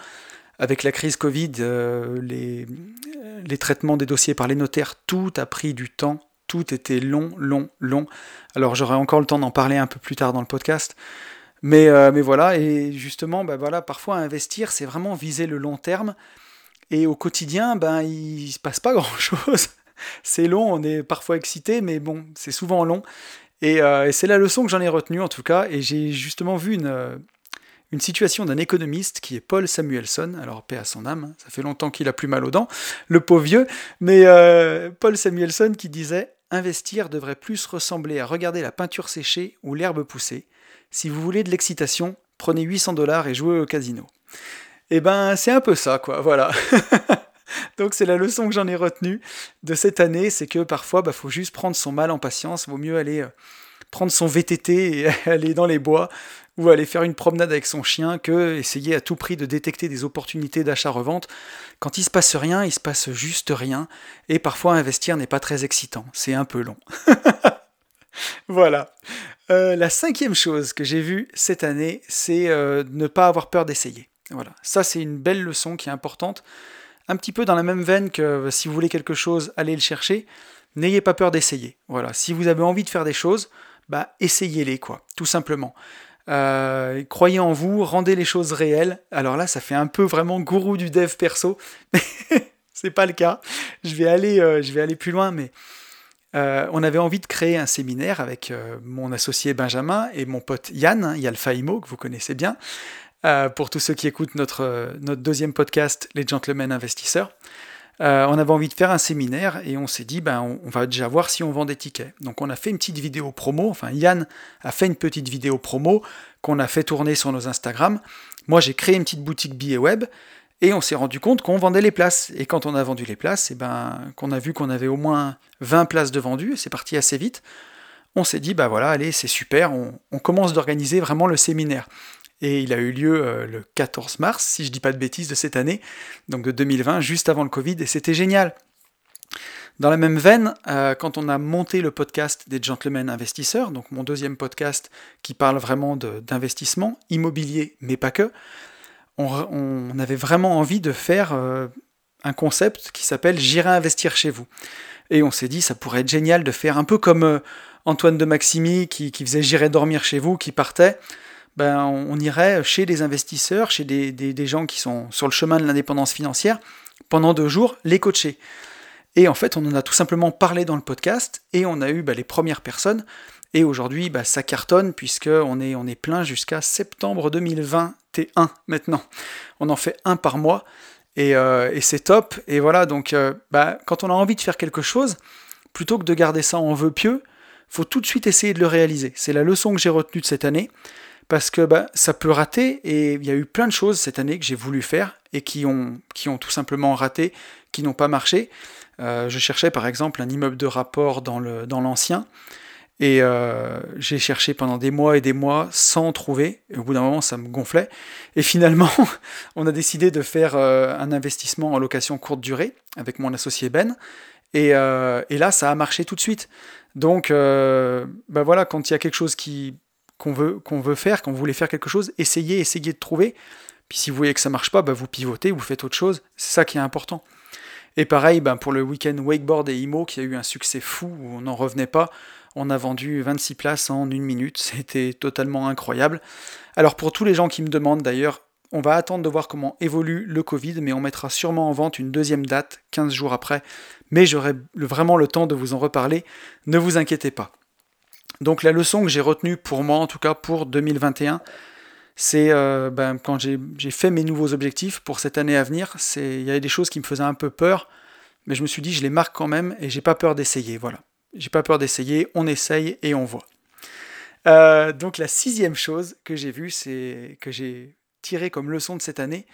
Avec la crise Covid, euh, les, les traitements des dossiers par les notaires, tout a pris du temps, tout était long, long, long. Alors j'aurai encore le temps d'en parler un peu plus tard dans le podcast. Mais, euh, mais voilà, et justement, bah voilà, parfois investir, c'est vraiment viser le long terme. Et au quotidien, ben, il ne se passe pas grand-chose c'est long, on est parfois excité, mais bon, c'est souvent long. Euh, et, c'est la leçon que j'en ai retenue en tout cas. Et j'ai justement vu une, euh, une situation d'un économiste qui est Paul Samuelson. Alors, paix à son âme, ça fait longtemps qu'il a plus mal aux dents, le pauvre vieux. Mais euh, Paul Samuelson qui disait Investir devrait plus ressembler à regarder la peinture séchée ou l'herbe pousser. Si vous voulez de l'excitation, prenez 800 dollars et jouez au casino. Et eh ben, c'est un peu ça, quoi, voilà. Donc c'est la leçon que j'en ai retenue de cette année, c'est que parfois, il bah, faut juste prendre son mal en patience, vaut mieux aller euh, prendre son VTT et aller dans les bois ou aller faire une promenade avec son chien que essayer à tout prix de détecter des opportunités d'achat-revente. Quand il se passe rien, il se passe juste rien, et parfois investir n'est pas très excitant, c'est un peu long. voilà. Euh, la cinquième chose que j'ai vue cette année, c'est euh, ne pas avoir peur d'essayer. Voilà, ça c'est une belle leçon qui est importante un petit peu dans la même veine que euh, si vous voulez quelque chose, allez le chercher. N'ayez pas peur d'essayer. Voilà, si vous avez envie de faire des choses, bah essayez-les quoi, tout simplement. Euh, croyez en vous, rendez les choses réelles. Alors là, ça fait un peu vraiment gourou du dev perso, mais c'est pas le cas. Je vais aller, euh, je vais aller plus loin, mais on avait envie de créer un séminaire avec mon associé Benjamin et mon pote Yann, hein, Yalfa Imo, que vous connaissez bien. Euh, pour tous ceux qui écoutent notre, notre deuxième podcast, Les Gentlemen Investisseurs. Euh, on avait envie de faire un séminaire et on s'est dit, ben, on, va déjà voir si on vend des tickets. Donc on a fait une petite vidéo promo, enfin Yann a fait une petite vidéo promo qu'on a fait tourner sur nos Instagram. Moi j'ai créé une petite boutique billets web et on s'est rendu compte qu'on vendait les places. Et quand on a vendu les places, et ben, qu'on a vu qu'on avait au moins 20 places de vendues, c'est parti assez vite, on s'est dit, bah voilà, allez, c'est super, on commence d'organiser vraiment le séminaire et il a eu lieu euh, le 14 mars, si je dis pas de bêtises, de cette année, donc de 2020, juste avant le Covid, et c'était génial. Dans la même veine, euh, quand on a monté le podcast des Gentlemen Investisseurs, donc mon deuxième podcast qui parle vraiment d'investissement immobilier, mais pas que, on, avait vraiment envie de faire euh, un concept qui s'appelle J'irai investir chez vous. Et on s'est dit, ça pourrait être génial de faire un peu comme Antoine de Maximi qui, faisait J'irai dormir chez vous, qui partait, ben, on, irait chez des investisseurs, chez des, gens qui sont sur le chemin de l'indépendance financière, pendant deux jours, les coacher. Et en fait, on en a tout simplement parlé dans le podcast, et on a eu ben, les premières personnes. Et aujourd'hui, ben, ça cartonne, puisqu'on est, on est plein jusqu'à septembre 2021 maintenant. On en fait un par mois. Euh, et, c'est top. Et voilà, donc euh, quand on a envie de faire quelque chose, plutôt que de garder ça en vœu pieux, faut tout de suite essayer de le réaliser. C'est la leçon que j'ai retenue de cette année, parce que bah, ça peut rater, et il y a eu plein de choses cette année que j'ai voulu faire, et qui ont, qui ont tout simplement raté, qui n'ont pas marché. Euh, je cherchais par exemple un immeuble de rapport dans l'ancien. Dans et euh, j'ai cherché pendant des mois et des mois sans trouver. Au bout d'un moment, ça me gonflait. Et finalement, on a décidé de faire euh, un investissement en location courte durée avec mon associé Ben. Et, et là, ça a marché tout de suite. Donc, bah voilà, quand il y a quelque chose qui, qu'on, veut, qu'on veut faire, qu'on voulait faire quelque chose, essayez, essayez de trouver. Puis si vous voyez que ça marche pas, bah vous pivotez, vous faites autre chose. C'est ça qui est important. Et pareil, ben pour le week-end wakeboard et IMO, qui a eu un succès fou, où on n'en revenait pas. On a vendu 26 places en une minute, c'était totalement incroyable. Alors pour tous les gens qui me demandent d'ailleurs, on va attendre de voir comment évolue le Covid, mais on mettra sûrement en vente une deuxième date, 15 jours après, mais j'aurai vraiment le temps de vous en reparler, ne vous inquiétez pas. Donc la leçon que j'ai retenue pour moi, en tout cas pour 2021, c'est euh, ben, quand j'ai fait mes nouveaux objectifs pour cette année à venir, il y avait des choses qui me faisaient un peu peur, mais je me suis dit je les marque quand même et j'ai pas peur d'essayer, voilà. J'ai pas peur d'essayer, on essaye et on voit. Euh, donc la sixième chose que j'ai vue, c'est que j'ai tiré comme leçon de cette année,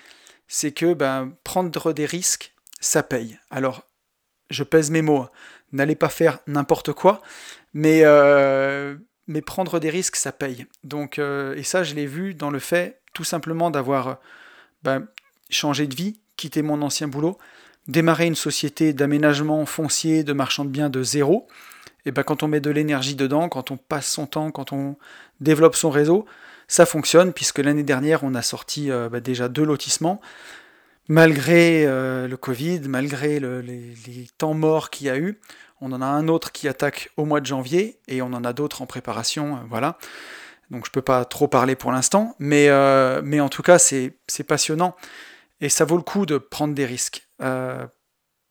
c'est que ben, prendre des risques, ça paye. Alors, je pèse mes mots, n'allez pas faire n'importe quoi, mais, euh, mais prendre des risques, ça paye. Donc, euh, et ça, je l'ai vu dans le fait tout simplement d'avoir ben, changé de vie, quitté mon ancien boulot, démarrer une société d'aménagement foncier de marchand de biens de zéro, et ben quand on met de l'énergie dedans, quand on passe son temps, quand on développe son réseau, ça fonctionne, puisque l'année dernière, on a sorti euh, ben, déjà deux lotissements, malgré euh, le Covid, malgré les, temps morts qu'il y a eu. On en a un autre qui attaque au mois de janvier, et on en a d'autres en préparation, euh, voilà. Donc je ne peux pas trop parler pour l'instant, mais, mais en tout cas, c'est passionnant. Et ça vaut le coup de prendre des risques. Euh,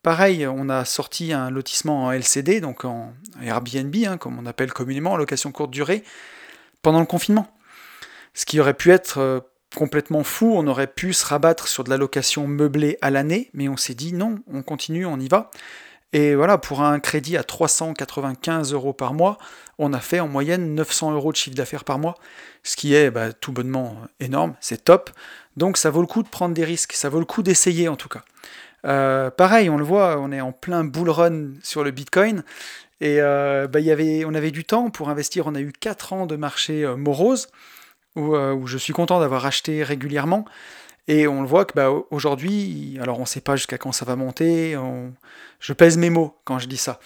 pareil, on a sorti un lotissement en LCD, donc en Airbnb, hein, comme on appelle communément, en location courte durée, pendant le confinement. Ce qui aurait pu être euh, complètement fou, on aurait pu se rabattre sur de la location meublée à l'année, mais on s'est dit non, on continue, on y va. Et voilà, pour un crédit à 395 euros par mois, on a fait en moyenne 900 euros de chiffre d'affaires par mois, ce qui est bah, tout bonnement énorme, c'est top. Donc ça vaut le coup de prendre des risques, ça vaut le coup d'essayer en tout cas. Euh, pareil, on le voit, on est en plein bull run sur le Bitcoin. Et euh, bah, on avait du temps pour investir. On a eu 4 ans de marché euh, morose, où, je suis content d'avoir acheté régulièrement. Et on le voit que bah, aujourd'hui, alors on ne sait pas jusqu'à quand ça va monter. Je pèse mes mots quand je dis ça.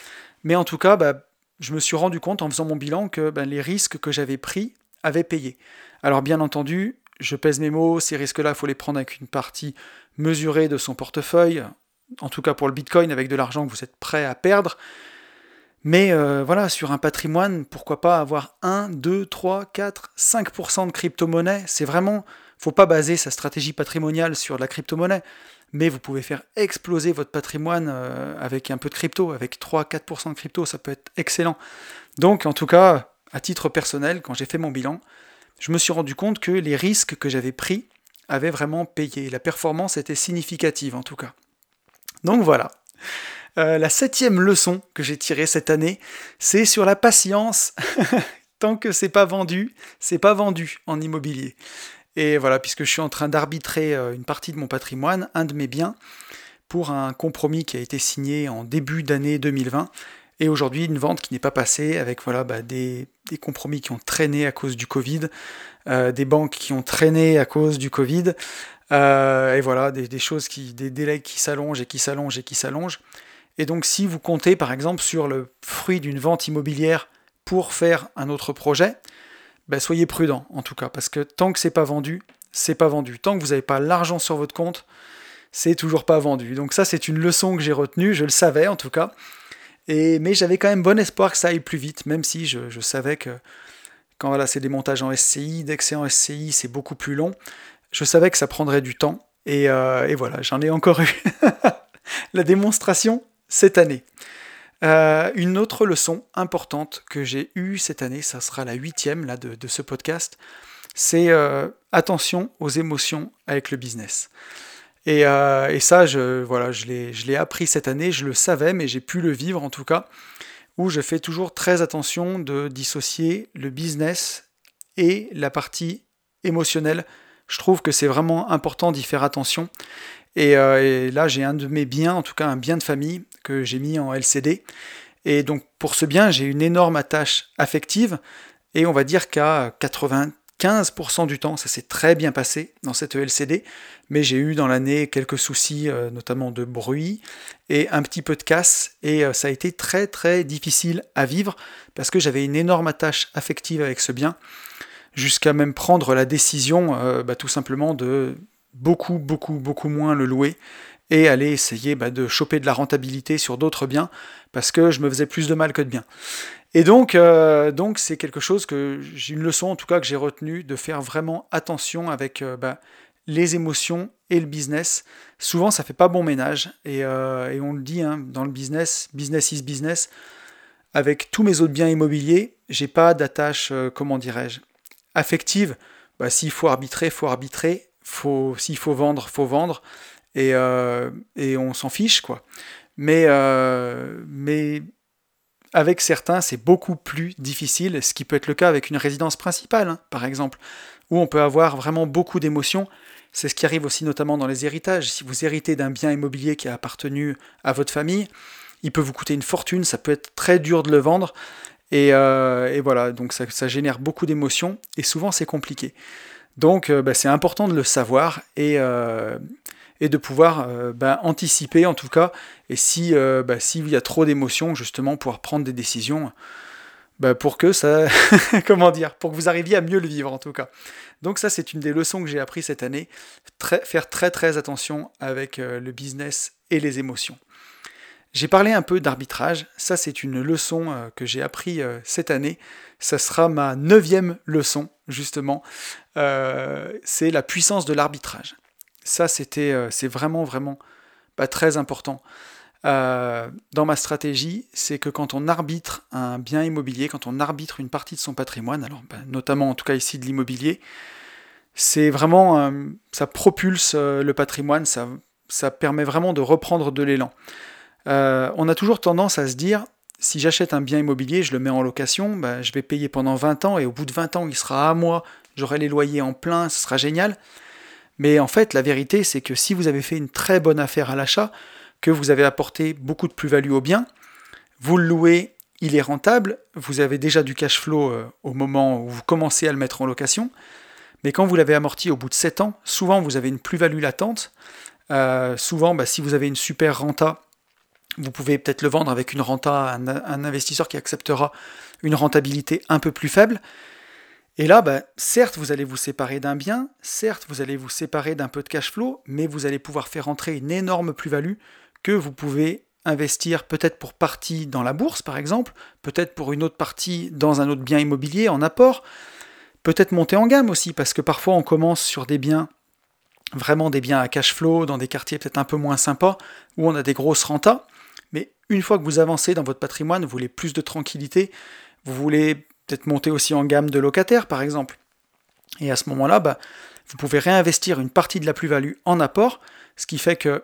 Mais en tout cas, bah, je me suis rendu compte en faisant mon bilan que bah, les risques que j'avais pris avaient payé. Alors bien entendu, je pèse mes mots, ces risques-là, faut les prendre avec une partie mesurée de son portefeuille, en tout cas pour le Bitcoin, avec de l'argent que vous êtes prêt à perdre. Mais euh, voilà, sur un patrimoine, pourquoi pas avoir 1, 2, 3, 4, 5% de crypto-monnaie? C'est vraiment, faut pas baser sa stratégie patrimoniale sur la crypto-monnaie, mais vous pouvez faire exploser votre patrimoine euh, avec un peu de crypto, avec 3-4% de crypto, ça peut être excellent. Donc en tout cas, à titre personnel, quand j'ai fait mon bilan, je me suis rendu compte que les risques que j'avais pris avaient vraiment payé. La performance était significative en tout cas. Donc voilà. Euh, la septième leçon que j'ai tirée cette année, c'est sur la patience. Tant que c'est pas vendu, c'est pas vendu en immobilier. Et voilà, puisque je suis en train d'arbitrer euh, une partie de mon patrimoine, un de mes biens, pour un compromis qui a été signé en début d'année 2020 et aujourd'hui, une vente qui n'est pas passée avec voilà, bah, des, compromis qui ont traîné à cause du Covid, euh, des banques qui ont traîné à cause du Covid, euh, et voilà, des, choses qui, des délais qui s'allongent et qui s'allongent et qui s'allongent. Et donc, si vous comptez par exemple sur le fruit d'une vente immobilière pour faire un autre projet, bah, soyez prudent en tout cas, parce que tant que c'est pas vendu, c'est pas vendu. Tant que vous n'avez pas l'argent sur votre compte, c'est toujours pas vendu. Donc ça, c'est une leçon que j'ai retenue, je le savais en tout cas. Et, mais j'avais quand même bon espoir que ça aille plus vite, même si je, savais que quand voilà, c'est des montages en SCI, en SCI, c'est beaucoup plus long. Je savais que ça prendrait du temps. Et, et voilà, j'en ai encore eu la démonstration cette année. Euh, une autre leçon importante que j'ai eue cette année, ça sera la huitième là, de, ce podcast, c'est euh, attention aux émotions avec le business. Et, euh, ça, je, voilà, je l'ai appris cette année, je le savais, mais j'ai pu le vivre en tout cas, où je fais toujours très attention de dissocier le business et la partie émotionnelle. Je trouve que c'est vraiment important d'y faire attention. Euh, et, là, j'ai un de mes biens, en tout cas un bien de famille, que j'ai mis en LCD. Et donc, pour ce bien, j'ai une énorme attache affective. Et on va dire qu'à 95% du temps, ça s'est très bien passé dans cette LCD. Mais j'ai eu dans l'année quelques soucis, euh, notamment de bruit et un petit peu de casse. Et euh, ça a été très, très difficile à vivre parce que j'avais une énorme attache affective avec ce bien jusqu'à même prendre la décision bah, tout simplement de beaucoup, beaucoup, beaucoup moins le louer et aller essayer bah, de choper de la rentabilité sur d'autres biens parce que je me faisais plus de mal que de bien. Et donc, euh, donc c'est quelque chose que j'ai une leçon en tout cas que j'ai retenue de faire vraiment attention avec euh, bah, les émotions et le business. Souvent, ça fait pas bon ménage et, euh, on le dit hein, dans le business, business is business. Avec tous mes autres biens immobiliers, j'ai pas d'attache, comment dirais-je, affective. Bah, S'il faut arbitrer, faut arbitrer faut, s'il faut vendre, faut vendre, et, euh, et on s'en fiche, quoi. Mais, euh, mais avec certains, c'est beaucoup plus difficile, ce qui peut être le cas avec une résidence principale, hein, par exemple, où on peut avoir vraiment beaucoup d'émotions. C'est ce qui arrive aussi notamment dans les héritages. Si vous héritez d'un bien immobilier qui a appartenu à votre famille, il peut vous coûter une fortune, ça peut être très dur de le vendre, et, euh, voilà, donc ça, ça génère beaucoup d'émotions, et souvent c'est compliqué. Donc bah, c'est important de le savoir et, et de pouvoir euh, bah, anticiper en tout cas, et si bah, s'il y a trop d'émotions, justement pouvoir prendre des décisions pour que ça, comment dire, pour que vous arriviez à mieux le vivre en tout cas. Donc ça c'est une des leçons que j'ai appris cette année, faire très très attention avec le business et les émotions. J'ai parlé un peu d'arbitrage, ça c'est une leçon euh, que j'ai appris euh, cette année, ça sera ma neuvième leçon justement, euh, c'est la puissance de l'arbitrage. Ça c'était, c'est vraiment très important. dans ma stratégie, c'est que quand on arbitre un bien immobilier, quand on arbitre une partie de son patrimoine, ben, notamment en tout cas ici de l'immobilier, c'est vraiment, ça propulse le patrimoine, ça, permet vraiment de reprendre de l'élan. Euh, on a toujours tendance à se dire, si j'achète un bien immobilier, je le mets en location, bah, je vais payer pendant 20 ans et au bout de 20 ans, il sera à moi, j'aurai les loyers en plein, ce sera génial. Mais en fait, la vérité, c'est que si vous avez fait une très bonne affaire à l'achat, que vous avez apporté beaucoup de plus-value au bien, vous le louez, il est rentable, vous avez déjà du cash flow euh, au moment où vous commencez à le mettre en location, mais quand vous l'avez amorti au bout de 7 ans, souvent vous avez une plus-value latente. Euh, souvent, bah, si vous avez une super renta, vous pouvez peut-être le vendre avec une renta, un, un, investisseur qui acceptera une rentabilité un peu plus faible. Et là, bah, certes, vous allez vous séparer d'un bien, certes, vous allez vous séparer d'un peu de cash flow, mais vous allez pouvoir faire entrer une énorme plus-value que vous pouvez investir peut-être pour partie dans la bourse, par exemple, peut-être pour une autre partie dans un autre bien immobilier en apport, peut-être monter en gamme aussi, parce que parfois on commence sur des biens vraiment des biens à cash flow, dans des quartiers peut-être un peu moins sympas, où on a des grosses rentas. Mais une fois que vous avancez dans votre patrimoine, vous voulez plus de tranquillité, vous voulez peut-être monter aussi en gamme de locataires, par exemple. Et à ce moment-là, bah, vous pouvez réinvestir une partie de la plus-value en apport, ce qui fait que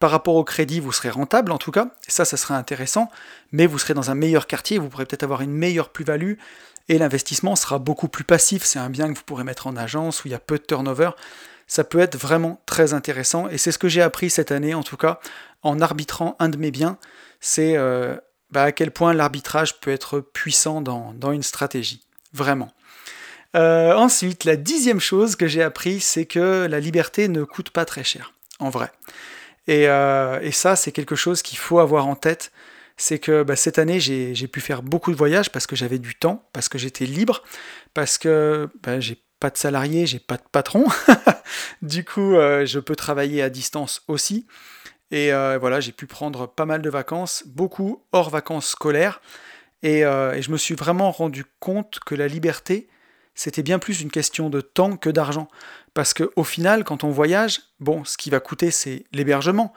par rapport au crédit, vous serez rentable en tout cas, ça, ça serait intéressant, mais vous serez dans un meilleur quartier, vous pourrez peut-être avoir une meilleure plus-value, et l'investissement sera beaucoup plus passif, c'est un bien que vous pourrez mettre en agence où il y a peu de turnover, ça peut être vraiment très intéressant, et c'est ce que j'ai appris cette année en tout cas, en arbitrant un de mes biens, c'est euh, bah, à quel point l'arbitrage peut être puissant dans, une stratégie. Vraiment. Euh, ensuite, la dixième chose que j'ai appris, c'est que la liberté ne coûte pas très cher, en vrai. Et, euh, ça, c'est quelque chose qu'il faut avoir en tête. C'est que bah, cette année, j'ai pu faire beaucoup de voyages parce que j'avais du temps, parce que j'étais libre, parce que bah, j'ai pas de salarié, j'ai pas de patron. du coup, je peux travailler à distance aussi. Et voilà, j'ai pu prendre pas mal de vacances, beaucoup hors vacances scolaires. Et, et je me suis vraiment rendu compte que la liberté, c'était bien plus une question de temps que d'argent. Parce qu'au final, quand on voyage, bon, ce qui va coûter, c'est l'hébergement.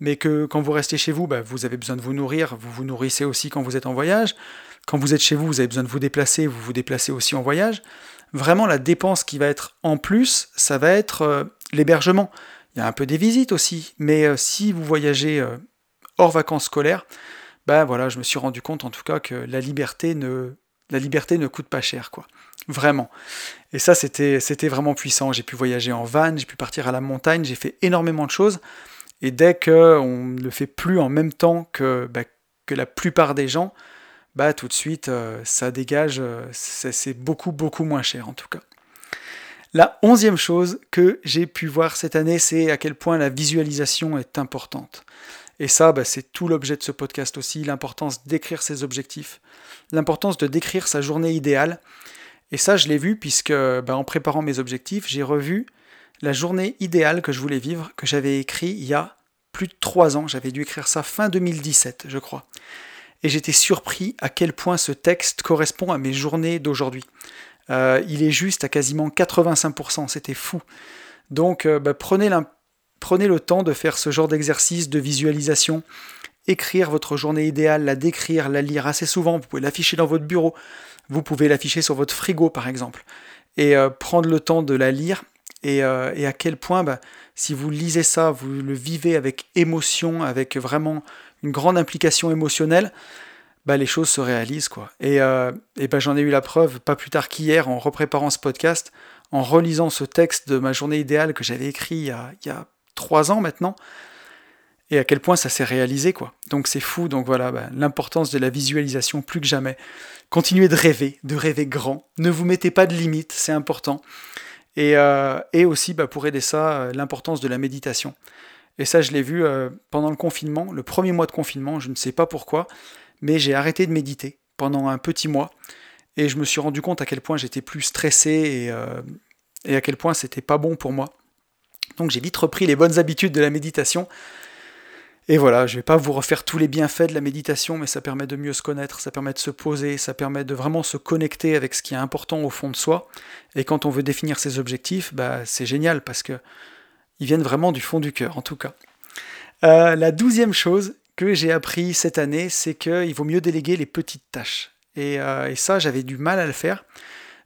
Mais que quand vous restez chez vous, bah, vous avez besoin de vous nourrir, vous vous nourrissez aussi quand vous êtes en voyage. Quand vous êtes chez vous, vous avez besoin de vous déplacer, vous vous déplacez aussi en voyage. Vraiment, la dépense qui va être en plus, ça va être euh, l'hébergement. Il y a un peu des visites aussi, mais euh, si vous voyagez euh, hors vacances scolaires, ben voilà, je me suis rendu compte en tout cas que la liberté ne, la liberté ne coûte pas cher, quoi. Vraiment. Et ça, c'était, vraiment puissant. J'ai pu voyager en van, j'ai pu partir à la montagne, j'ai fait énormément de choses. Et dès qu'on ne le fait plus en même temps que, bah, que la plupart des gens, bah tout de suite, euh, ça dégage, euh, c'est beaucoup, beaucoup moins cher en tout cas. La onzième chose que j'ai pu voir cette année, c'est à quel point la visualisation est importante. Et ça, bah, c'est tout l'objet de ce podcast aussi, l'importance d'écrire ses objectifs, l'importance de décrire sa journée idéale. Et ça, je l'ai vu puisque bah, en préparant mes objectifs, j'ai revu la journée idéale que je voulais vivre, que j'avais écrit il y a plus de trois ans. J'avais dû écrire ça fin 2017, je crois. Et j'étais surpris à quel point ce texte correspond à mes journées d'aujourd'hui. Euh, il est juste à quasiment 85%, c'était fou. Donc euh, bah, prenez, le temps de faire ce genre d'exercice de visualisation écrire votre journée idéale, la décrire, la lire assez souvent. Vous pouvez l'afficher dans votre bureau, vous pouvez l'afficher sur votre frigo par exemple, et euh, prendre le temps de la lire. Et, à quel point, bah, si vous lisez ça, vous le vivez avec émotion, avec vraiment une grande implication émotionnelle, bah, les choses se réalisent. quoi. Et, euh, bah, j'en ai eu la preuve pas plus tard qu'hier en repréparant ce podcast, en relisant ce texte de ma journée idéale que j'avais écrit il y, a, il y a trois ans maintenant et à quel point ça s'est réalisé quoi. Donc c'est fou, donc voilà, bah, l'importance de la visualisation plus que jamais. Continuez de rêver, de rêver grand, ne vous mettez pas de limites, c'est important. Et, euh, et aussi bah, pour aider ça, euh, l'importance de la méditation. Et ça je l'ai vu pendant le confinement, le premier mois de confinement, je ne sais pas pourquoi, mais j'ai arrêté de méditer pendant un petit mois. Et je me suis rendu compte à quel point j'étais plus stressé et, et à quel point c'était pas bon pour moi. Donc j'ai vite repris les bonnes habitudes de la méditation et voilà, je ne vais pas vous refaire tous les bienfaits de la méditation, mais ça permet de mieux se connaître, ça permet de se poser, ça permet de vraiment se connecter avec ce qui est important au fond de soi. Et quand on veut définir ses objectifs, bah, c'est génial parce que ils viennent vraiment du fond du cœur, en tout cas. Euh, la douzième chose que j'ai appris cette année, c'est qu'il vaut mieux déléguer les petites tâches. Et, euh, ça, j'avais du mal à le faire.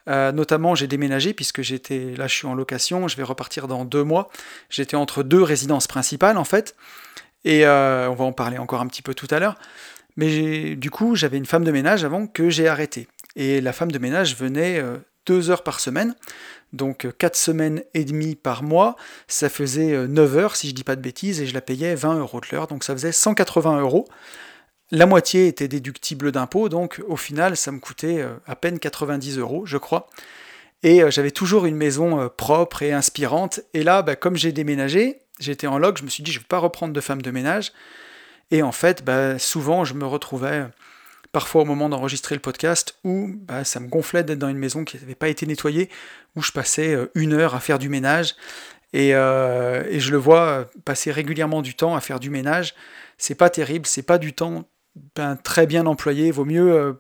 Euh, notamment, j'ai déménagé puisque j'étais là, je suis en location, je vais repartir dans deux mois. J'étais entre deux résidences principales en fait. Et euh, on va en parler encore un petit peu tout à l'heure. Mais du coup, j'avais une femme de ménage avant que j'ai arrêté. Et la femme de ménage venait deux heures par semaine. Donc euh, quatre semaines et demie par mois, ça faisait 9 heures si je dis pas de bêtises, et je la payais 20 euros de l'heure, donc ça faisait 180 euros. La moitié était déductible d'impôts, donc au final ça me coûtait à peine 90 euros, je crois. Et j'avais toujours une maison propre et inspirante. Et là, bah, comme j'ai déménagé, j'étais en log, je me suis dit je ne vais pas reprendre de femme de ménage. Et en fait, bah, souvent je me retrouvais, parfois au moment d'enregistrer le podcast, où bah, ça me gonflait d'être dans une maison qui n'avait pas été nettoyée, où je passais euh, une heure à faire du ménage. Et, euh, je le vois euh, passer régulièrement du temps à faire du ménage. C'est pas terrible, c'est pas du temps ben, très bien employé. Vaut mieux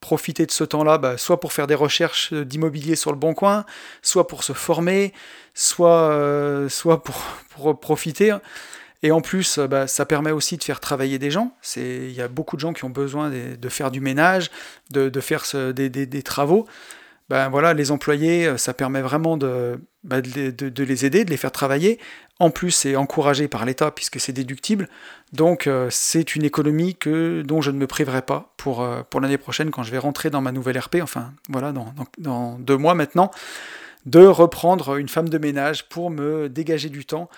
profiter de ce temps-là, bah, soit pour faire des recherches d'immobilier sur le bon coin, soit pour se former, soit, pour, profiter. Et en plus, bah, ça permet aussi de faire travailler des gens. Il y a beaucoup de gens qui ont besoin de, faire du ménage, de, faire des, travaux. Ben voilà, les employés, ça permet vraiment de, bah, de, de, les aider, de les faire travailler. En plus, c'est encouragé par l'État puisque c'est déductible. Donc, euh, c'est une économie que, dont je ne me priverai pas pour, euh, pour l'année prochaine quand je vais rentrer dans ma nouvelle RP, enfin voilà, dans, dans, deux mois maintenant, de reprendre une femme de ménage pour me dégager du temps.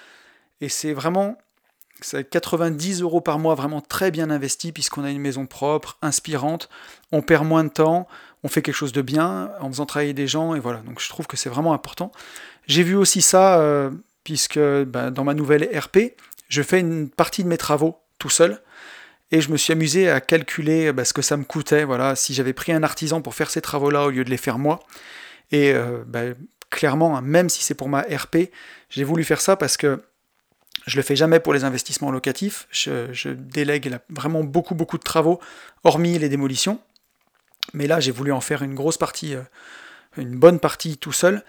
Et c'est vraiment 90 euros par mois, vraiment très bien investi, puisqu'on a une maison propre, inspirante, on perd moins de temps, on fait quelque chose de bien en faisant travailler des gens, et voilà, donc je trouve que c'est vraiment important. J'ai vu aussi ça, euh, puisque bah, dans ma nouvelle RP, je fais une partie de mes travaux tout seul, et je me suis amusé à calculer bah, ce que ça me coûtait, voilà, si j'avais pris un artisan pour faire ces travaux-là au lieu de les faire moi. Et euh, bah, clairement, hein, même si c'est pour ma RP, j'ai voulu faire ça parce que Je le fais jamais pour les investissements locatifs. Je, délègue vraiment beaucoup beaucoup de travaux, hormis les démolitions. Mais là, j'ai voulu en faire une grosse partie, euh, une bonne partie tout seul.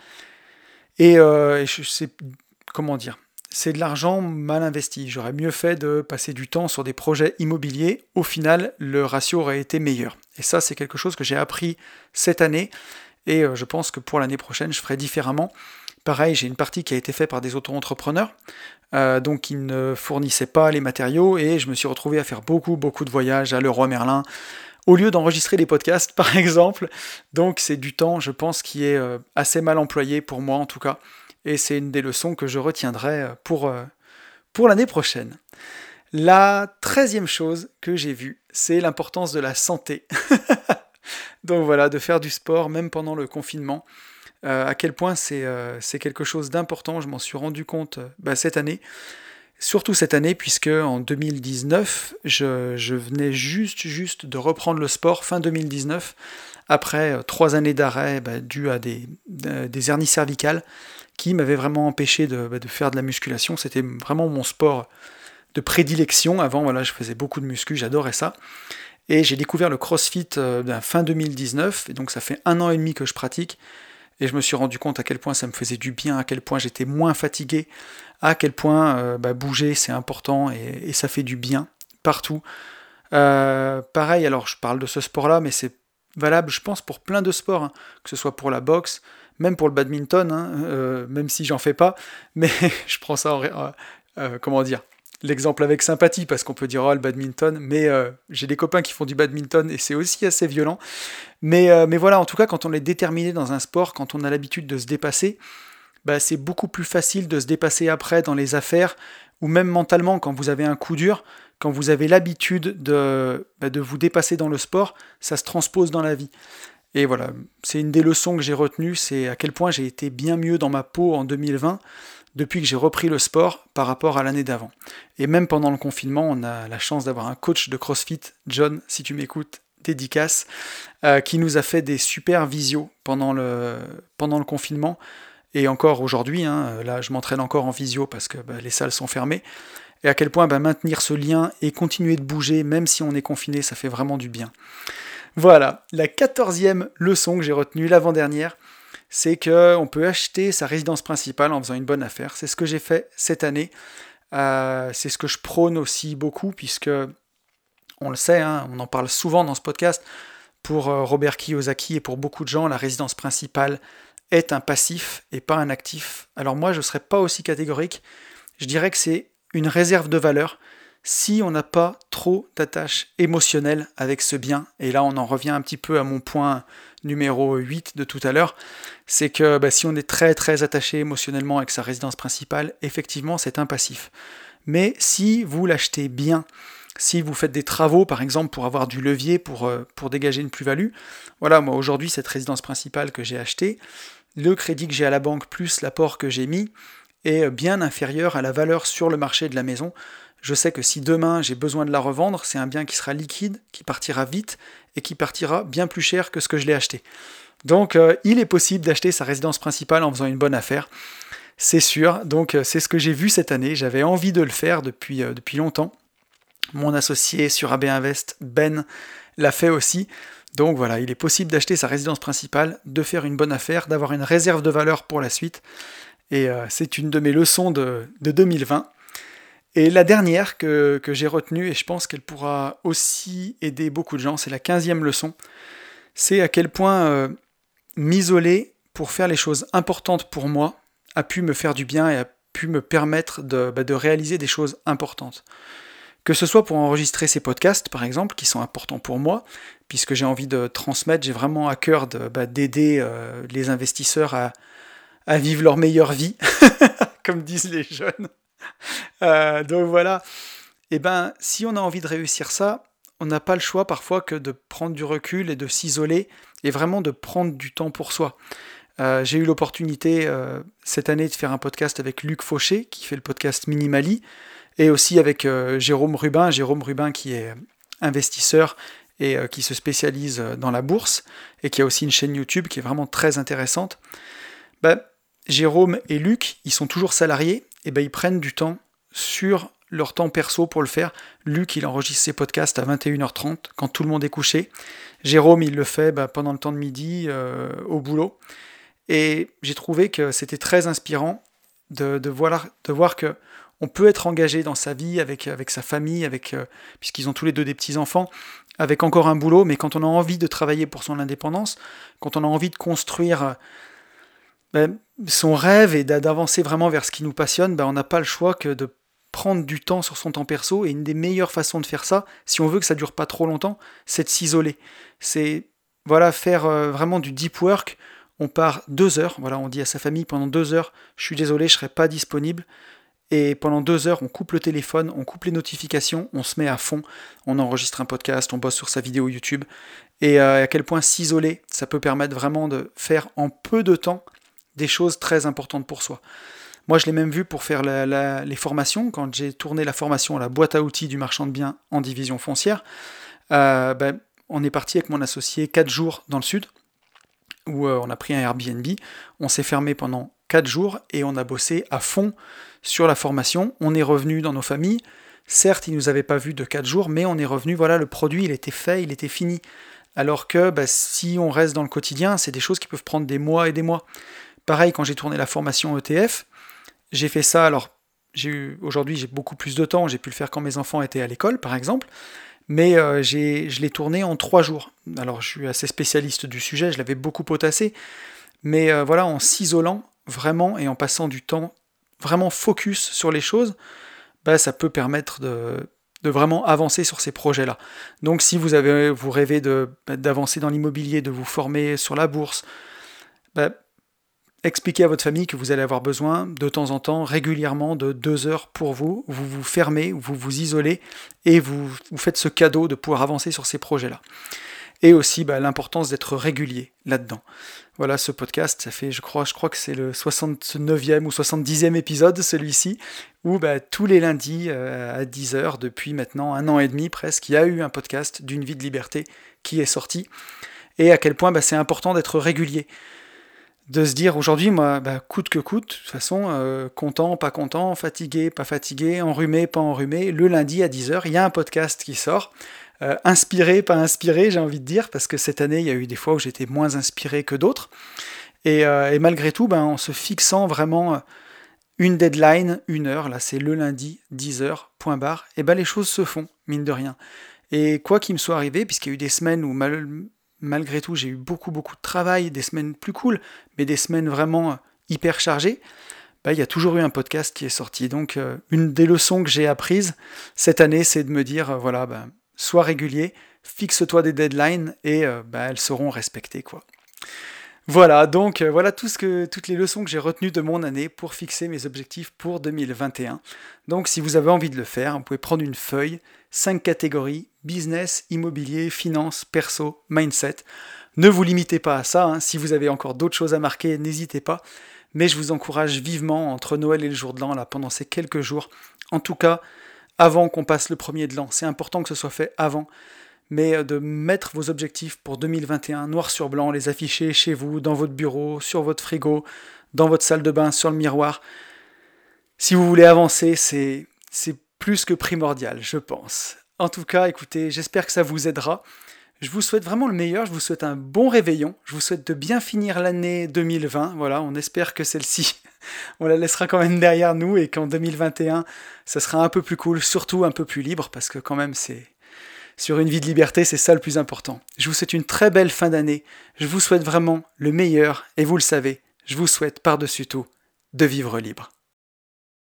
Et, euh, je sais comment dire. C'est de l'argent mal investi. J'aurais mieux fait de passer du temps sur des projets immobiliers. Au final, le ratio aurait été meilleur. Et ça, c'est quelque chose que j'ai appris cette année. Et euh, je pense que pour l'année prochaine, je ferai différemment. Pareil, j'ai une partie qui a été faite par des auto-entrepreneurs, euh, donc qui ne fournissaient pas les matériaux, et je me suis retrouvé à faire beaucoup, beaucoup de voyages à Leroy Merlin, au lieu d'enregistrer des podcasts, par exemple. Donc c'est du temps, je pense, qui est euh, assez mal employé pour moi en tout cas, et c'est une des leçons que je retiendrai euh, pour, pour l'année prochaine. La treizième chose que j'ai vue, c'est l'importance de la santé. Donc voilà, de faire du sport même pendant le confinement. Euh, à quel point euh, c'est quelque chose d'important, je m'en suis rendu compte euh, bah, cette année. Surtout cette année, puisque en 2019, je, venais juste, juste de reprendre le sport fin 2019, après trois années d'arrêt bah, à des, des, hernies cervicales qui m'avaient vraiment empêché de, bah, de, faire de la musculation. C'était vraiment mon sport de prédilection. Avant, voilà, je faisais beaucoup de muscu, j'adorais ça. Et j'ai découvert le CrossFit fin 2019, et donc ça fait un an et demi que je pratique. Et je me suis rendu compte à quel point ça me faisait du bien, à quel point j'étais moins fatigué, à quel point euh, bah, bouger c'est important et, ça fait du bien partout. Euh, pareil, alors je parle de ce sport-là, mais c'est valable, je pense, pour plein de sports, hein. que ce soit pour la boxe, même pour le badminton, hein, euh, même si j'en fais pas, mais je prends ça en, comment dire, l'exemple avec sympathie, parce qu'on peut dire oh le badminton, mais euh, j'ai des copains qui font du badminton et c'est aussi assez violent. Mais, euh, mais voilà, en tout cas, quand on est déterminé dans un sport, quand on a l'habitude de se dépasser, bah, c'est beaucoup plus facile de se dépasser après dans les affaires, ou même mentalement quand vous avez un coup dur, quand vous avez l'habitude de, bah, de vous dépasser dans le sport, ça se transpose dans la vie. Et voilà, c'est une des leçons que j'ai retenues, c'est à quel point j'ai été bien mieux dans ma peau en 2020 depuis que j'ai repris le sport par rapport à l'année d'avant. Et même pendant le confinement, on a la chance d'avoir un coach de CrossFit, John, si tu m'écoutes, dédicace, euh, qui nous a fait des super visios pendant le, confinement. Et encore aujourd'hui, hein, là je m'entraîne encore en visio parce que bah, les salles sont fermées. Et à quel point bah, maintenir ce lien et continuer de bouger, même si on est confiné, ça fait vraiment du bien. Voilà, la quatorzième leçon que j'ai retenue l'avant-dernière, c'est qu'on peut acheter sa résidence principale en faisant une bonne affaire. C'est ce que j'ai fait cette année. Euh, c'est ce que je prône aussi beaucoup, puisque on le sait, hein, on en parle souvent dans ce podcast. Pour euh, Robert Kiyosaki et pour beaucoup de gens, la résidence principale est un passif et pas un actif. Alors moi, je ne serais pas aussi catégorique. Je dirais que c'est une réserve de valeur si on n'a pas trop d'attache émotionnelle avec ce bien. Et là, on en revient un petit peu à mon point numéro 8 de tout à l'heure, c'est que bah, si on est très très attaché émotionnellement avec sa résidence principale, effectivement c'est un passif. Mais si vous l'achetez bien, si vous faites des travaux par exemple pour avoir du levier pour, euh, pour dégager une plus-value, voilà, moi aujourd'hui cette résidence principale que j'ai achetée, le crédit que j'ai à la banque plus l'apport que j'ai mis est bien inférieur à la valeur sur le marché de la maison. Je sais que si demain j'ai besoin de la revendre, c'est un bien qui sera liquide, qui partira vite et qui partira bien plus cher que ce que je l'ai acheté. Donc euh, il est possible d'acheter sa résidence principale en faisant une bonne affaire. C'est sûr, donc euh, c'est ce que j'ai vu cette année, j'avais envie de le faire depuis, euh, depuis longtemps. Mon associé sur AB Invest, Ben, l'a fait aussi. Donc voilà, il est possible d'acheter sa résidence principale, de faire une bonne affaire, d'avoir une réserve de valeur pour la suite. Et c'est une de mes leçons de, de 2020. Et la dernière que, j'ai retenue, et je pense qu'elle pourra aussi aider beaucoup de gens, c'est la quinzième leçon, c'est à quel point euh, m'isoler pour faire les choses importantes pour moi a pu me faire du bien et a pu me permettre de, bah, réaliser des choses importantes. Que ce soit pour enregistrer ces podcasts, par exemple, qui sont importants pour moi, puisque j'ai envie de transmettre, j'ai vraiment à cœur bah, d'aider euh, les investisseurs à vivre leur meilleure vie, comme disent les jeunes. Euh, donc voilà. Et eh ben, si on a envie de réussir ça, on n'a pas le choix parfois que de prendre du recul et de s'isoler et vraiment de prendre du temps pour soi. Euh, j'ai eu l'opportunité euh, cette année de faire un podcast avec Luc Fauché, qui fait le podcast Minimali, et aussi avec Jérôme Rubin, Jérôme Rubin qui est investisseur et qui se spécialise dans la bourse, et qui a aussi une chaîne YouTube qui est vraiment très intéressante. Ben, Jérôme et Luc, ils sont toujours salariés, et ben ils prennent du temps sur leur temps perso pour le faire. Luc, il enregistre ses podcasts à 21h30 quand tout le monde est couché. Jérôme, il le fait bah, pendant le temps de midi euh, au boulot. Et j'ai trouvé que c'était très inspirant de, voir, que on peut être engagé dans sa vie avec, sa famille, avec, euh, puisqu'ils ont tous les deux des petits-enfants, avec encore un boulot, mais quand on a envie de travailler pour son indépendance, quand on a envie de construire ben, son rêve et d'avancer vraiment vers ce qui nous passionne, ben, on n'a pas le choix que de prendre du temps sur son temps perso, et une des meilleures façons de faire ça, si on veut que ça dure pas trop longtemps, c'est de s'isoler. C'est voilà faire euh, vraiment du deep work. On part deux heures, voilà, on dit à sa famille pendant deux heures, je suis désolé, je serai pas disponible. Et pendant deux heures, on coupe le téléphone, on coupe les notifications, on se met à fond, on enregistre un podcast, on bosse sur sa vidéo YouTube. Et euh, à quel point s'isoler, ça peut permettre vraiment de faire en peu de temps des choses très importantes pour soi. Moi, je l'ai même vu pour faire les formations, quand j'ai tourné la formation à la boîte à outils du marchand de biens en division foncière. Euh, ben, on est parti avec mon associé quatre jours dans le sud, où euh, on a pris un Airbnb, on s'est fermé pendant quatre jours et on a bossé à fond sur la formation. On est revenu dans nos familles. Certes, ils nous avaient pas vus de 4 jours, mais on est revenu, voilà, le produit, il était fait, il était fini. Alors que bah, si on reste dans le quotidien, c'est des choses qui peuvent prendre des mois et des mois. Pareil, quand j'ai tourné la formation ETF, j'ai fait ça, alors aujourd'hui j'ai beaucoup plus de temps, j'ai pu le faire quand mes enfants étaient à l'école par exemple, mais euh, je l'ai tourné en 3 jours. Alors je suis assez spécialiste du sujet, je l'avais beaucoup potassé, mais euh, voilà, en s'isolant vraiment et en passant du temps vraiment focus sur les choses, bah, ça peut permettre de, vraiment avancer sur ces projets-là. Donc si vous, avez, vous rêvez bah, d'avancer dans l'immobilier, de vous former sur la bourse, bah, expliquez à votre famille que vous allez avoir besoin de temps en temps, régulièrement, de deux heures pour vous, vous vous fermez, vous vous isolez et vous, faites ce cadeau de pouvoir avancer sur ces projets-là et aussi bah, l'importance d'être régulier là-dedans. Voilà, ce podcast, ça fait, je crois, je crois que c'est le 69e ou 70e épisode, celui-ci, où bah, tous les lundis euh, à 10h, depuis maintenant un an et demi presque, il y a eu un podcast d'une vie de liberté qui est sorti, et à quel point bah, c'est important d'être régulier. De se dire aujourd'hui, moi, coûte que coûte, de toute façon, euh, content, pas content, fatigué, pas fatigué, enrhumé, pas enrhumé, le lundi à 10h, il y a un podcast qui sort. Euh, inspiré, pas inspiré, j'ai envie de dire, parce que cette année, il y a eu des fois où j'étais moins inspiré que d'autres. Et, euh, malgré tout, ben, en se fixant vraiment une deadline, une heure, là c'est le lundi, 10h, point barre, et ben les choses se font, mine de rien. Et quoi qu'il me soit arrivé, puisqu'il y a eu des semaines où malgré tout j'ai eu beaucoup beaucoup de travail, des semaines plus cool, mais des semaines vraiment hyper chargées, ben, il y a toujours eu un podcast qui est sorti. Donc une des leçons que j'ai apprises cette année, c'est de me dire, voilà, ben, sois régulier, fixe-toi des deadlines et euh, bah, elles seront respectées. quoi. Voilà, donc euh, voilà tout ce que, toutes les leçons que j'ai retenues de mon année pour fixer mes objectifs pour 2021. Donc si vous avez envie de le faire, vous pouvez prendre une feuille, 5 catégories, business, immobilier, finance, perso, mindset. Ne vous limitez pas à ça, hein. si vous avez encore d'autres choses à marquer, n'hésitez pas. Mais je vous encourage vivement entre Noël et le jour de l'an, là, pendant ces quelques jours. En tout cas, avant qu'on passe le premier de l'an. C'est important que ce soit fait avant, mais euh, de mettre vos objectifs pour 2021 noir sur blanc, les afficher chez vous, dans votre bureau, sur votre frigo, dans votre salle de bain, sur le miroir. Si vous voulez avancer, c'est plus que primordial, je pense. En tout cas, écoutez, j'espère que ça vous aidera. Je vous souhaite vraiment le meilleur, je vous souhaite un bon réveillon, je vous souhaite de bien finir l'année 2020. Voilà, on espère que celle-ci, on la laissera quand même derrière nous et qu'en 2021, ça sera un peu plus cool, surtout un peu plus libre, parce que quand même, c'est sur une vie de liberté, c'est ça le plus important. Je vous souhaite une très belle fin d'année, je vous souhaite vraiment le meilleur, et vous le savez, je vous souhaite par-dessus tout de vivre libre.